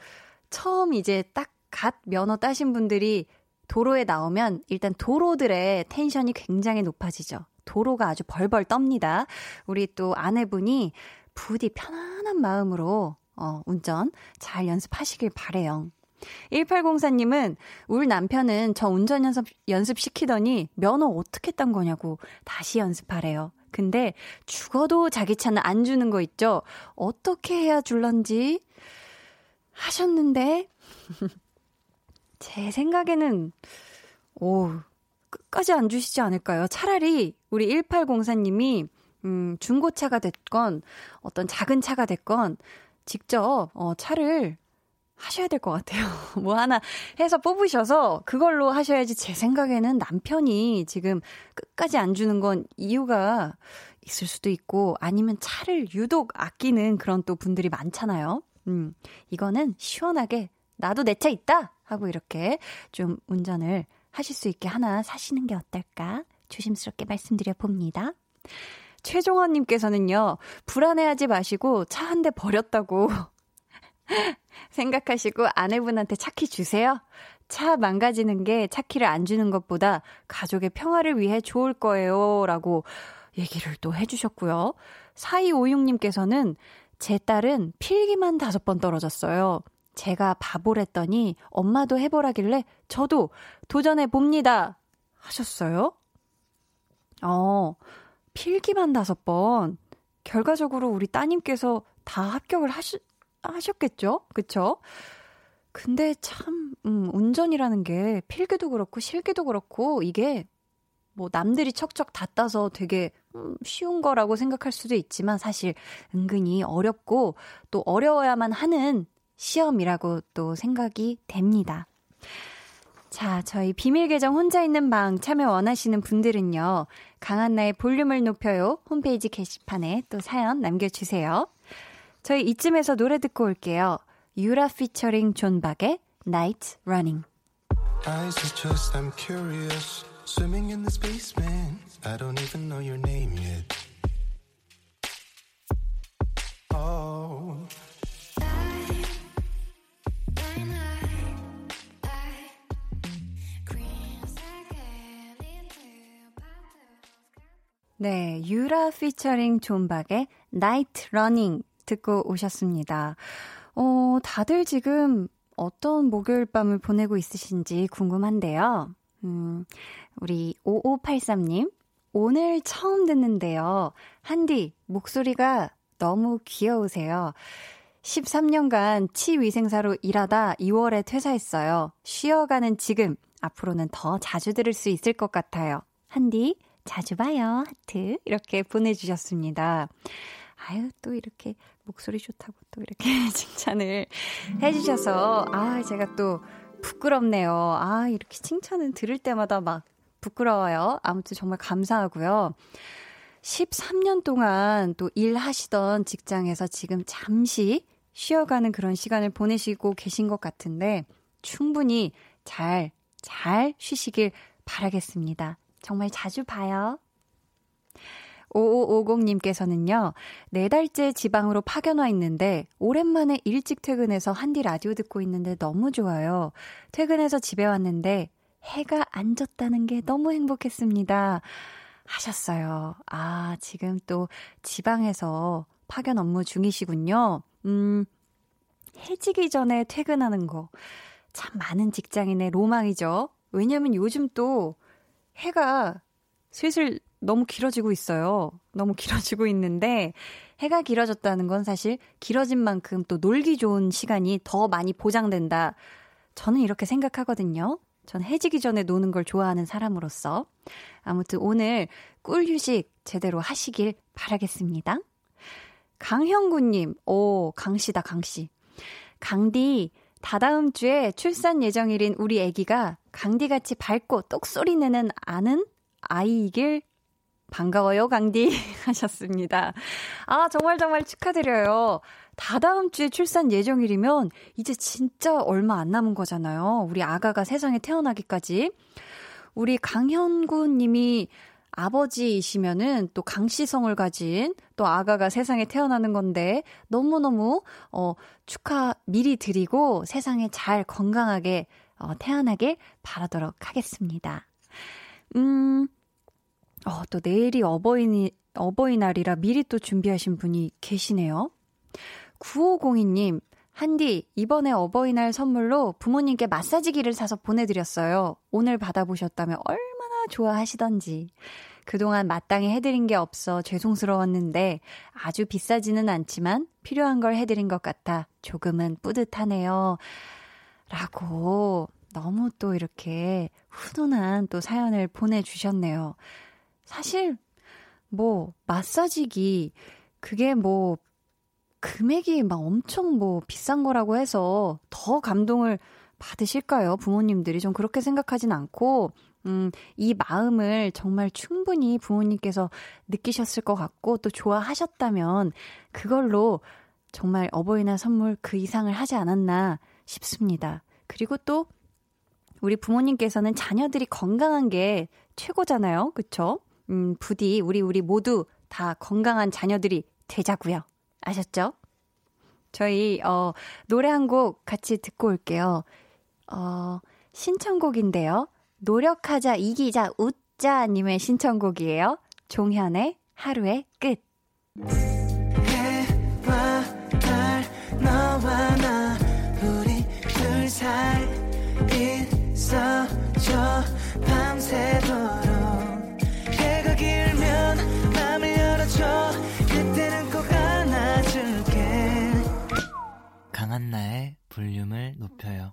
처음 이제 딱 갓 면허 따신 분들이 도로에 나오면 일단 도로들의 텐션이 굉장히 높아지죠. 도로가 아주 벌벌 떱니다. 우리 또 아내분이 부디 편안한 마음으로 어, 운전 잘 연습하시길 바래요. 1804님은 울 남편은 저 운전 연습, 연습시키더니 면허 어떻게 딴 거냐고 다시 연습하래요. 근데 죽어도 자기 차는 안 주는 거 있죠? 어떻게 해야 줄런지 하셨는데, 제 생각에는, 오, 끝까지 안 주시지 않을까요? 차라리 우리 1804님이, 음, 중고차가 됐건, 어떤 작은 차가 됐건, 직접, 어, 차를 하셔야 될 것 같아요. 뭐 하나 해서 뽑으셔서 그걸로 하셔야지 제 생각에는 남편이 지금 끝까지 안 주는 건 이유가 있을 수도 있고 아니면 차를 유독 아끼는 그런 또 분들이 많잖아요. 음, 이거는 시원하게 나도 내 차 있다! 하고 이렇게 좀 운전을 하실 수 있게 하나 사시는 게 어떨까? 조심스럽게 말씀드려 봅니다. 최종원님께서는요, 불안해하지 마시고 차 한 대 버렸다고 생각하시고 아내분한테 차키 주세요. 차 망가지는 게 차키를 안 주는 것보다 가족의 평화를 위해 좋을 거예요. 라고 얘기를 또 해주셨고요. 4256님께서는 제 딸은 필기만 다섯 번 떨어졌어요. 제가 바보랬더니 엄마도 해보라길래 저도 도전해 봅니다. 하셨어요? 어, 필기만 다섯 번. 결과적으로 우리 따님께서 다 합격을 하시, 하셨겠죠? 그쵸? 근데 참, 음, 운전이라는 게 필기도 그렇고 실기도 그렇고 이게 뭐 남들이 척척 다 따서 되게 음, 쉬운 거라고 생각할 수도 있지만 사실 은근히 어렵고 또 어려워야만 하는 시험이라고 또 생각이 됩니다. 자, 저희 비밀 계정 혼자 있는 방 참여 원하시는 분들은요. 강한나의 볼륨을 높여요. 홈페이지 게시판에 또 사연 남겨주세요. 저희 이쯤에서 노래 듣고 올게요. 유라 피처링 존박의 Running. Eyes are just, I'm curious. Swimming in this basement. I don't even know your name yet. 네, 유라 피처링 존박의 Night Running 듣고 오셨습니다. 어, 다들 지금 어떤 목요일 밤을 보내고 있으신지 궁금한데요. 음, 우리 5583님, 오늘 처음 듣는데요. 한디, 목소리가 너무 귀여우세요. 13년간 치위생사로 일하다 2월에 퇴사했어요. 쉬어가는 지금 앞으로는 더 자주 들을 수 있을 것 같아요. 한디, 자주 봐요. 하트. 이렇게 보내주셨습니다. 아유, 또 이렇게 목소리 좋다고 또 이렇게 칭찬을 해주셔서, 아, 제가 또 부끄럽네요. 아, 이렇게 칭찬을 들을 때마다 막 부끄러워요. 아무튼 정말 감사하고요. 13년 동안 또 일하시던 직장에서 지금 잠시 쉬어가는 그런 시간을 보내시고 계신 것 같은데 충분히 잘, 잘 쉬시길 바라겠습니다. 정말 자주 봐요. 5550님께서는요, 네 달째 지방으로 파견 와 있는데, 오랜만에 일찍 퇴근해서 한디 라디오 듣고 있는데 너무 좋아요. 퇴근해서 집에 왔는데, 해가 안 졌다는 게 너무 행복했습니다. 하셨어요. 아, 지금 또 지방에서 파견 업무 중이시군요. 음, 해지기 전에 퇴근하는 거. 참 많은 직장인의 로망이죠. 왜냐면 요즘 또 해가 슬슬 너무 길어지고 있어요. 너무 길어지고 있는데 해가 길어졌다는 건 사실 길어진 만큼 또 놀기 좋은 시간이 더 많이 보장된다. 저는 이렇게 생각하거든요. 전 해지기 전에 노는 걸 좋아하는 사람으로서. 아무튼 오늘 꿀 휴식 제대로 하시길 바라겠습니다. 강형구님, 오, 강씨다, 강씨. 강디, 다다음 주에 출산 예정일인 우리 아기가 강디같이 밝고 똑소리 내는 아는 아이이길 반가워요, 강디. 하셨습니다. 아, 정말 정말 축하드려요. 다다음 주에 출산 예정일이면 이제 진짜 얼마 안 남은 거잖아요. 우리 아가가 세상에 태어나기까지. 우리 강현구 님이 아버지이시면은 또 강씨성을 가진 또 아가가 세상에 태어나는 건데 너무너무 어 축하 미리 드리고 세상에 잘 건강하게 어 태어나길 바라도록 하겠습니다. 음. 어, 또 내일이 어버이니, 어버이날이라 미리 또 준비하신 분이 계시네요. 9502님, 한디, 이번에 어버이날 선물로 부모님께 마사지기를 사서 보내드렸어요. 오늘 받아보셨다면 얼마나 좋아하시던지. 그동안 마땅히 해드린 게 없어 죄송스러웠는데 아주 비싸지는 않지만 필요한 걸 해드린 것 같아 조금은 뿌듯하네요. 라고 너무 또 이렇게 훈훈한 또 사연을 보내주셨네요. 사실, 뭐, 마사지기, 그게 뭐, 금액이 막 엄청 뭐 비싼 거라고 해서 더 감동을 받으실까요? 부모님들이 좀 그렇게 생각하진 않고, 음, 이 마음을 정말 충분히 부모님께서 느끼셨을 것 같고, 또 좋아하셨다면, 그걸로 정말 어버이날 선물 그 이상을 하지 않았나 싶습니다. 그리고 또, 우리 부모님께서는 자녀들이 건강한 게 최고잖아요. 그쵸? 음, 부디 우리 우리 모두 다 건강한 자녀들이 되자고요. 아셨죠? 저희 어 노래 한 곡 같이 듣고 올게요. 어 신청곡인데요. 노력하자 이기자 웃자 님의 신청곡이에요. 종현의 하루의 끝. 해와 달 너와 나 우리 둘 사이 있어줘 밤새도록 해가 길면 맘을 열어줘 그때는 꼭 안아줄게 강한나의 볼륨을 높여요.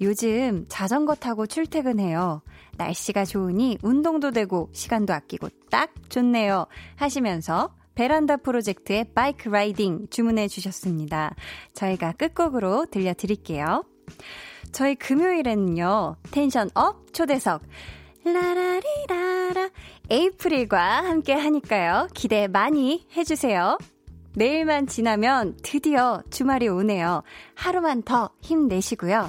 요즘 자전거 타고 출퇴근해요. 날씨가 좋으니 운동도 되고 시간도 아끼고 딱 좋네요. 하시면서 베란다 프로젝트의 Bike Riding 주문해 주셨습니다. 저희가 끝곡으로 들려드릴게요. 저희 금요일에는요, 텐션 up 초대석, 라라리라라, 에이프릴과 함께 하니까요. 기대 많이 해주세요. 내일만 지나면 드디어 주말이 오네요. 하루만 더 힘내시고요.